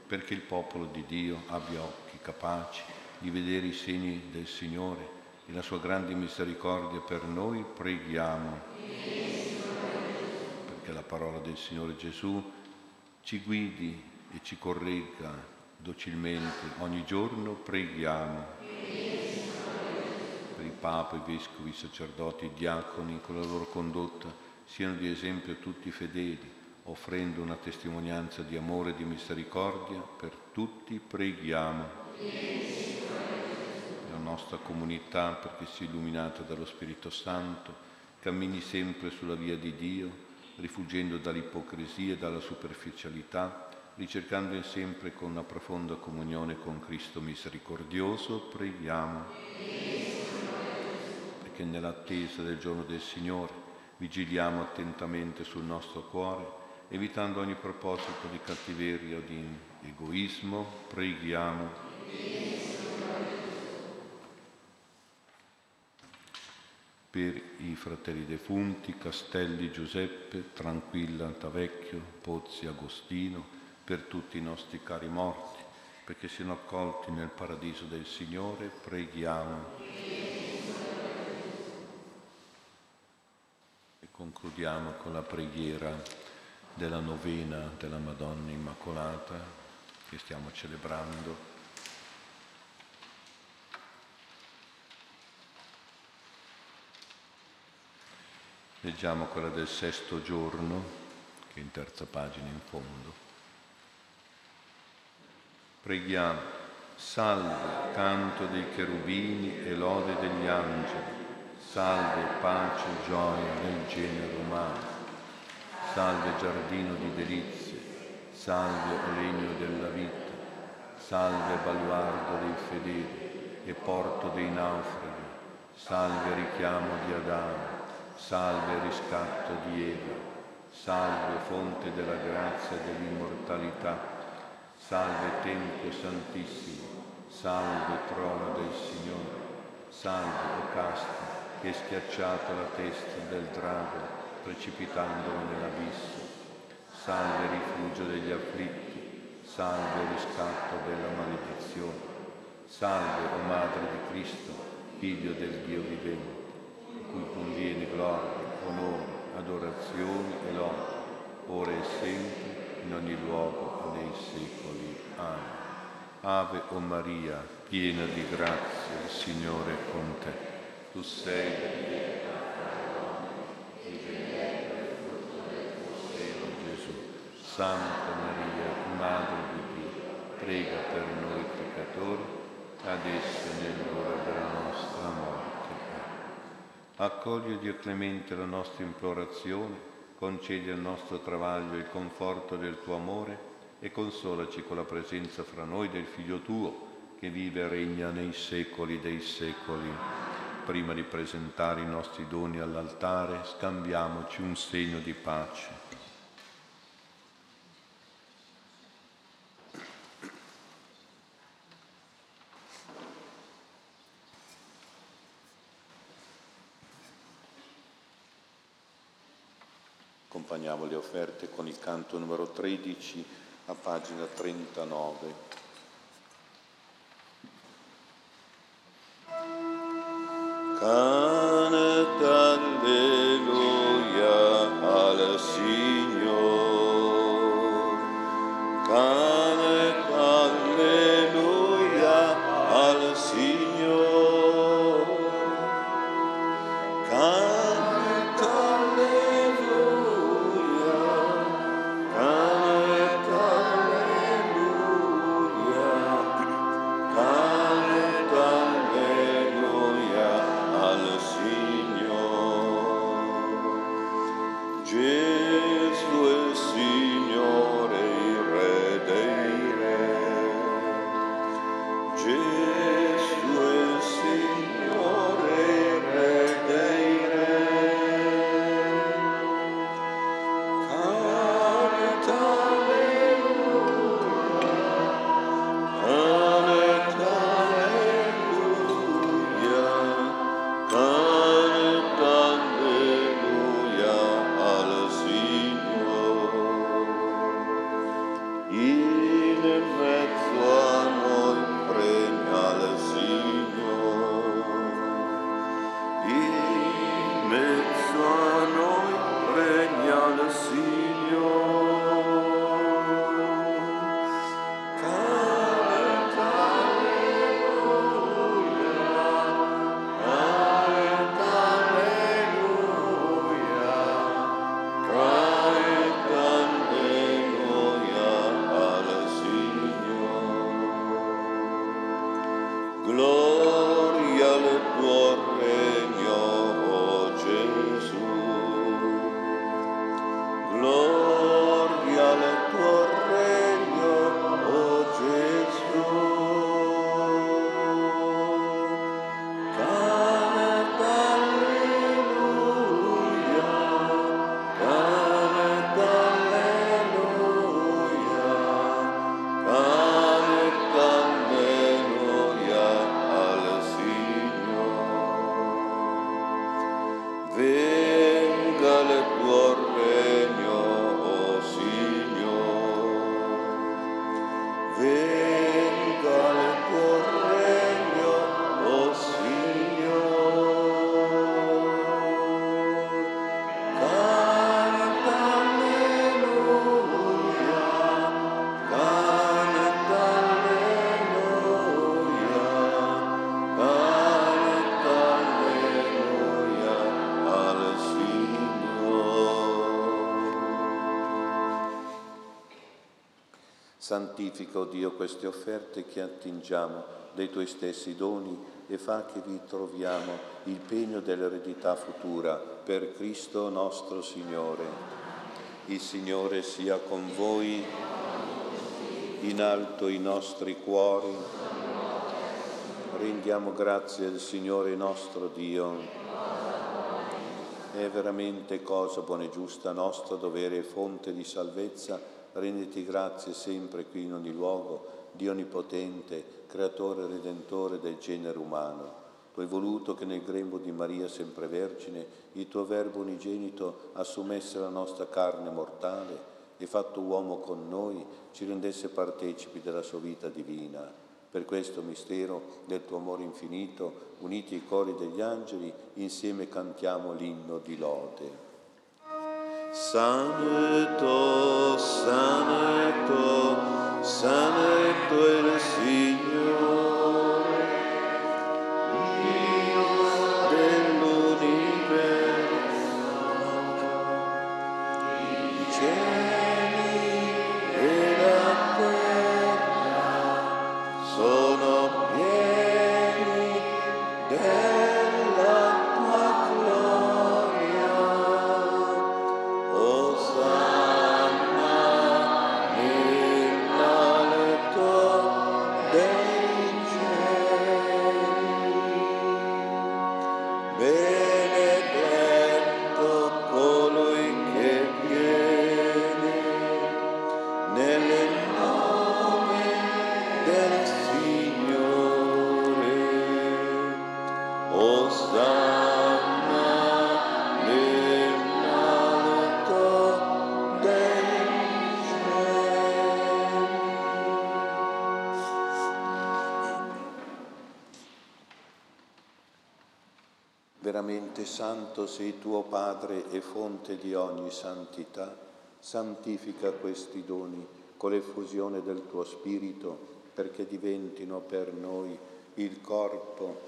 Perché il popolo di Dio abbia occhi capaci di vedere i segni del Signore e la sua grande misericordia per noi, preghiamo. Perché la parola del Signore Gesù ci guidi e ci corregga docilmente ogni giorno, preghiamo. Per i Papa, i Vescovi, i sacerdoti, i diaconi, con la loro condotta, siano di esempio tutti i fedeli, offrendo una testimonianza di amore e di misericordia, per tutti preghiamo la nostra comunità perché sia illuminata dallo Spirito Santo, cammini sempre sulla via di Dio, rifuggendo dall'ipocrisia e dalla superficialità, ricercando sempre con una profonda comunione con Cristo misericordioso, preghiamo. Perché nell'attesa del giorno del Signore vigiliamo attentamente sul nostro cuore, evitando ogni proposito di cattiveria o di egoismo, preghiamo per i fratelli defunti Castelli Giuseppe, Tranquilla Antavecchio, Pozzi Agostino, per tutti i nostri cari morti, perché siano accolti nel paradiso del Signore, preghiamo. E concludiamo con la preghiera della novena della Madonna Immacolata che stiamo celebrando. Leggiamo quella del sesto giorno, che è in terza pagina in fondo. Preghiamo, salve canto dei cherubini e lode degli angeli, salve pace e gioia nel genere umano, salve giardino di delizie, salve o legno della vita, salve baluardo dei fedeli e porto dei naufraghi, salve richiamo di Adamo salve riscatto di Eva, salve fonte della grazia e dell'immortalità, salve Tempio Santissimo, salve trono del Signore, salve o casta che hai schiacciato la testa del drago precipitandolo nell'abisso, salve rifugio degli afflitti, salve riscatto della maledizione, salve o Madre di Cristo, Figlio del Dio vivente cui conviene gloria, onore, adorazione e lode, ora e sempre, in ogni luogo, nei secoli. Amen. Ave o Maria, piena di grazia, il Signore è con te. Tu sei benedetta cielo Gesù. Santa Maria, Madre di Dio, prega per noi peccatori, adesso e nell'ora della nostra morte. Accogli, Dio clemente, la nostra implorazione, concedi al nostro travaglio il conforto del tuo amore e consolaci con la presenza fra noi del Figlio tuo, che vive e regna nei secoli dei secoli. Prima di presentare i nostri doni all'altare, scambiamoci un segno di pace. accompagniamo le offerte con il canto numero 13 a pagina 39. Canta Santifica, o Dio, queste offerte che attingiamo dei tuoi stessi doni e fa che vi troviamo il pegno dell'eredità futura per Cristo nostro Signore. Il Signore sia con voi, in alto i nostri cuori. Rendiamo grazie al Signore nostro Dio. È veramente cosa buona e giusta, nostro dovere e fonte di salvezza, renditi grazie sempre qui in ogni luogo, Dio Onnipotente, Creatore e Redentore del genere umano. Tu hai voluto che nel grembo di Maria sempre Vergine il tuo Verbo unigenito assumesse la nostra carne mortale e fatto uomo con noi ci rendesse partecipi della sua vita divina per questo mistero del tuo amore infinito, uniti ai cori degli angeli, insieme cantiamo l'inno di lode. Santo, santo, santo il Signore. santo sei tuo Padre e fonte di ogni santità, santifica questi doni con l'effusione del tuo Spirito perché diventino per noi il corpo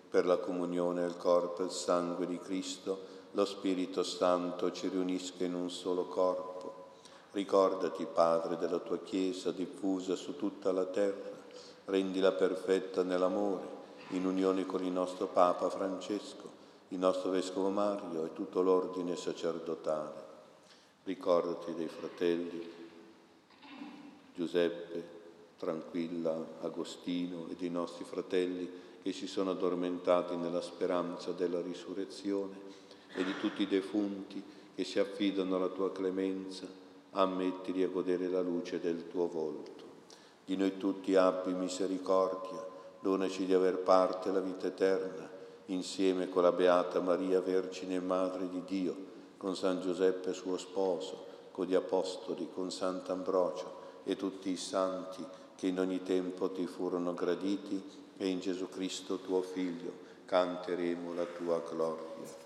per la comunione al corpo e al sangue di Cristo, lo Spirito Santo ci riunisca in un solo corpo. Ricordati, Padre, della tua Chiesa diffusa su tutta la terra, rendila perfetta nell'amore, in unione con il nostro Papa Francesco, il nostro Vescovo Mario e tutto l'ordine sacerdotale. Ricordati dei fratelli Giuseppe, Tranquilla, Agostino e dei nostri fratelli che si sono addormentati nella speranza della risurrezione e di tutti i defunti che si affidano alla tua clemenza, ammettili a godere la luce del tuo volto. Di noi tutti abbi misericordia, donaci di aver parte alla vita eterna, insieme con la Beata Maria, Vergine e Madre di Dio, con San Giuseppe suo sposo, con gli Apostoli, con Sant'Ambrogio e tutti i santi che in ogni tempo ti furono graditi e in Gesù Cristo tuo Figlio canteremo la tua gloria.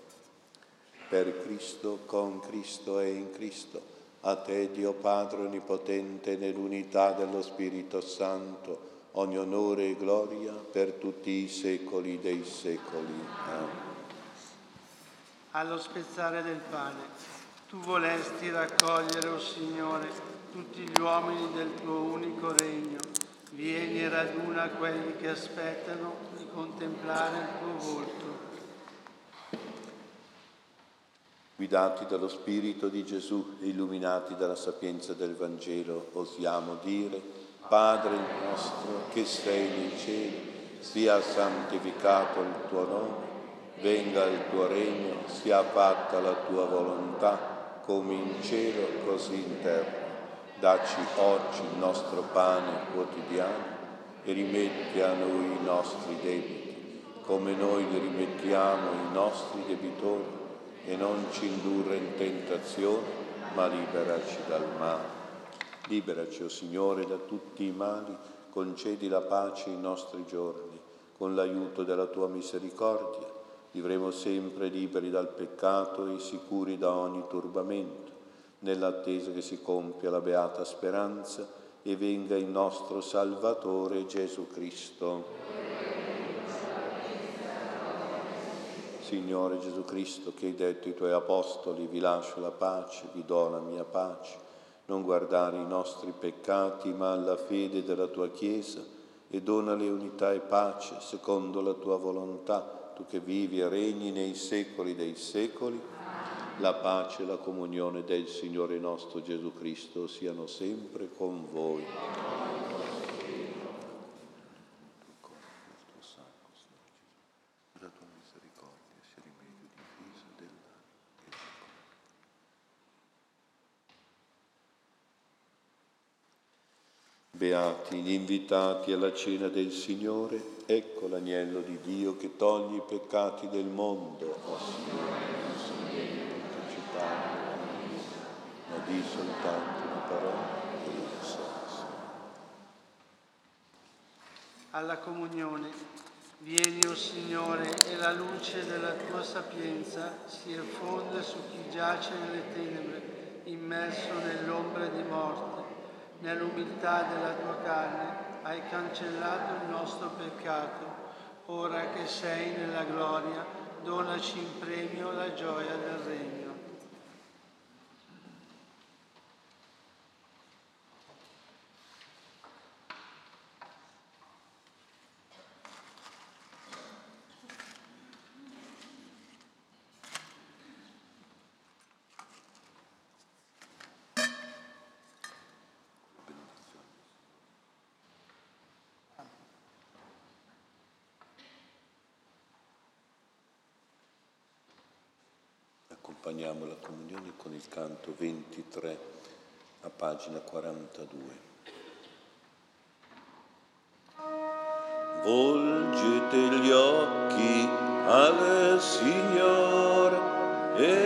Per Cristo, con Cristo e in Cristo, a te Dio Padre Onnipotente, nell'unità dello Spirito Santo, ogni onore e gloria per tutti i secoli dei secoli. Amen. Allo spezzare del pane, tu volesti raccogliere, o oh Signore, tutti gli uomini del tuo unico regno. Vieni e raduna quelli che aspettano di contemplare il tuo volto. Guidati dallo Spirito di Gesù e illuminati dalla sapienza del Vangelo, osiamo dire, Padre nostro che sei nei cieli, sia santificato il tuo nome, venga il tuo regno, sia fatta la tua volontà, come in cielo così in terra. Dacci oggi il nostro pane quotidiano e rimetti a noi i nostri debiti, come noi li rimettiamo ai nostri debitori, e non ci indurre in tentazione, ma liberaci dal male. Liberaci, o oh Signore, da tutti i mali, concedi la pace ai nostri giorni, con l'aiuto della tua misericordia. Vivremo sempre liberi dal peccato e sicuri da ogni turbamento nell'attesa che si compia la beata speranza e venga il nostro Salvatore Gesù Cristo. Signore Gesù Cristo, che hai detto ai tuoi apostoli, vi lascio la pace, vi do la mia pace, non guardare i nostri peccati, ma alla fede della tua Chiesa e donale unità e pace secondo la tua volontà, tu che vivi e regni nei secoli dei secoli la pace e la comunione del Signore nostro Gesù Cristo siano sempre con voi. Beati gli invitati alla cena del Signore, ecco l'agnello di Dio che toglie i peccati del mondo. Oh Signore ma di soltanto una parola e io sarò Alla comunione, vieni, o oh Signore, e la luce della tua sapienza si effonde su chi giace nelle tenebre, immerso nell'ombra di morte. Nell'umiltà della tua carne hai cancellato il nostro peccato. Ora che sei nella gloria, donaci in premio la gioia del regno. Accompagniamo la comunione con il canto 23 a pagina 42. Volgete gli occhi al Signore e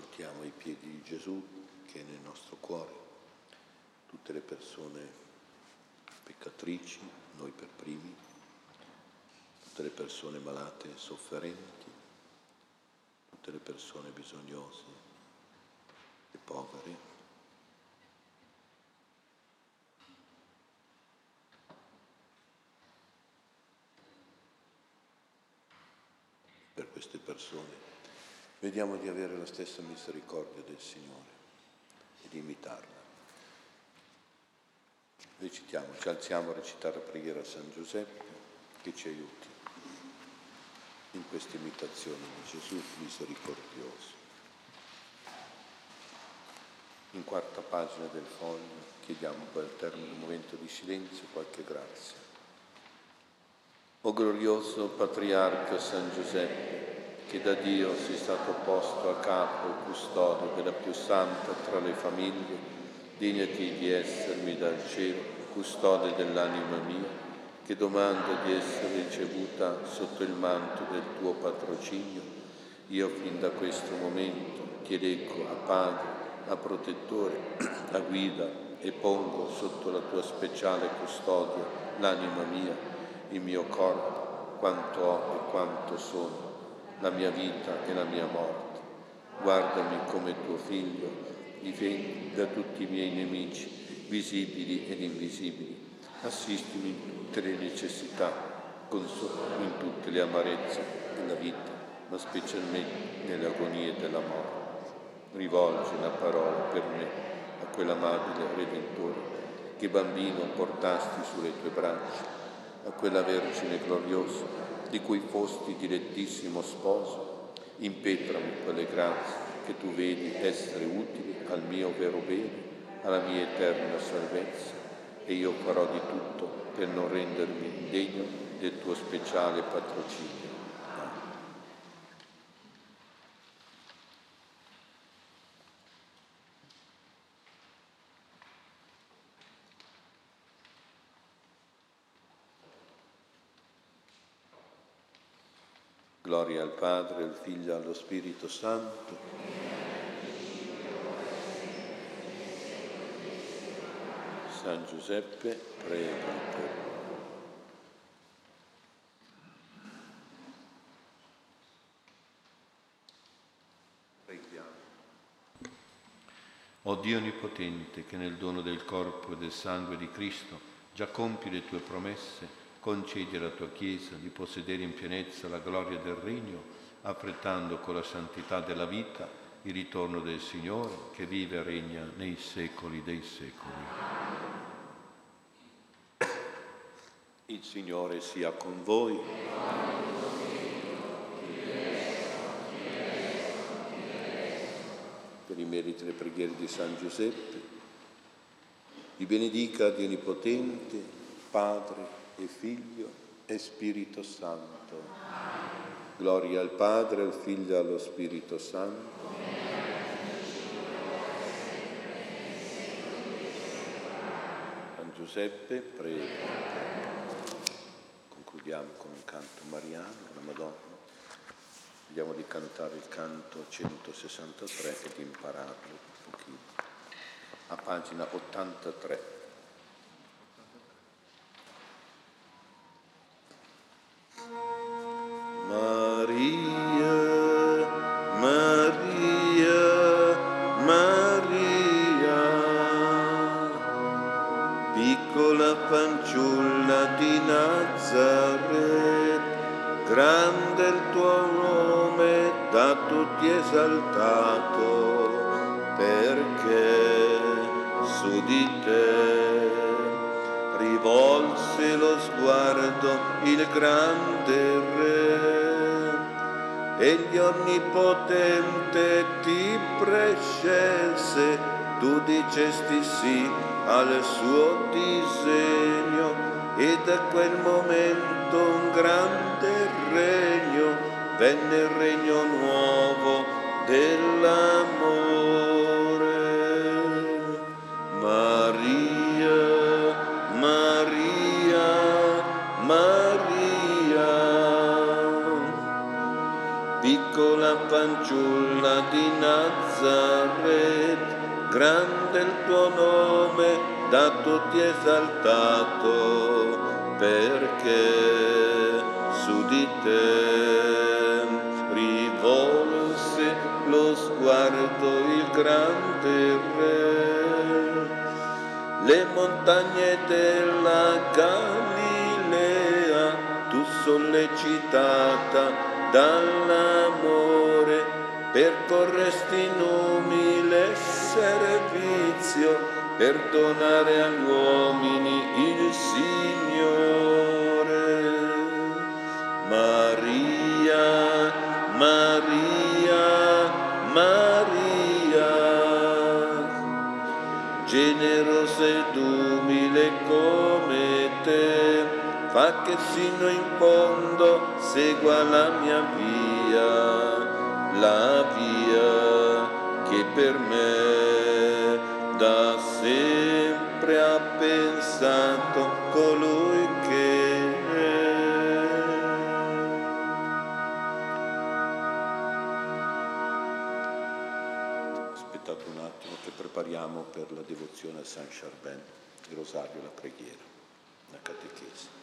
Portiamo ai piedi di Gesù che è nel nostro cuore, tutte le persone peccatrici, noi per primi, tutte le persone malate e sofferenti, tutte le persone bisognose e povere. Per queste persone vediamo di avere la stessa misericordia del Signore e di imitarla. Recitiamo, ci alziamo a recitare la preghiera a San Giuseppe che ci aiuti in questa imitazione di Gesù misericordioso. In quarta pagina del foglio chiediamo poi al termine di un momento di silenzio qualche grazia. O glorioso patriarca San Giuseppe, che da Dio sei stato posto a capo e custode della più santa tra le famiglie, Dignati di essermi dal cielo, custode dell'anima mia, che domanda di essere ricevuta sotto il manto del tuo patrocinio. Io fin da questo momento ti eleggo a Padre, a protettore, <clears throat> a guida e pongo sotto la tua speciale custodia l'anima mia, il mio corpo, quanto ho e quanto sono, la mia vita e la mia morte. Guardami come tuo figlio difendi da tutti i miei nemici, visibili ed invisibili. Assistimi in tutte le necessità, consolami in tutte le amarezze della vita, ma specialmente nelle agonie della morte. Rivolgi una parola per me a quell'amabile Redentore che bambino portasti sulle tue braccia, a quella Vergine gloriosa di cui fosti direttissimo sposo. Impetrami quelle grazie che tu vedi essere utili al mio vero bene, alla mia eterna salvezza, e io farò di tutto per non rendermi indegno del tuo speciale patrocinio. Gloria al Padre, al Figlio e allo Spirito Santo San Giuseppe prega per noi. O Dio Onnipotente, che nel dono del corpo e del sangue di Cristo già compi le tue promesse, concedi alla tua Chiesa di possedere in pienezza la gloria del Regno, affrettando con la santità della vita il ritorno del Signore che vive e regna nei secoli dei secoli. Il Signore sia con voi. Per i meriti delle preghiere di San Giuseppe, vi benedica Dio Onnipotente, Padre e Figlio e Spirito Santo. Gloria al Padre, al Figlio e allo Spirito Santo. San Giuseppe, prega concludiamo con un canto mariano, la Madonna. Vediamo di cantare il canto 163 e di impararlo un pochino. A pagina 83. Da tutti esaltato, perché su di te rivolse lo sguardo il grande Re. Le montagne della Galilea, tu sollecitata dall'amore percorresti in servizio per donare agli uomini il Signore. Maria, Maria, Maria, generosa ed umile come te, fa che sino in fondo segua la mia via, la via che per me attimo che prepariamo per la devozione a San Charbin, il rosario, la preghiera, la catechesi.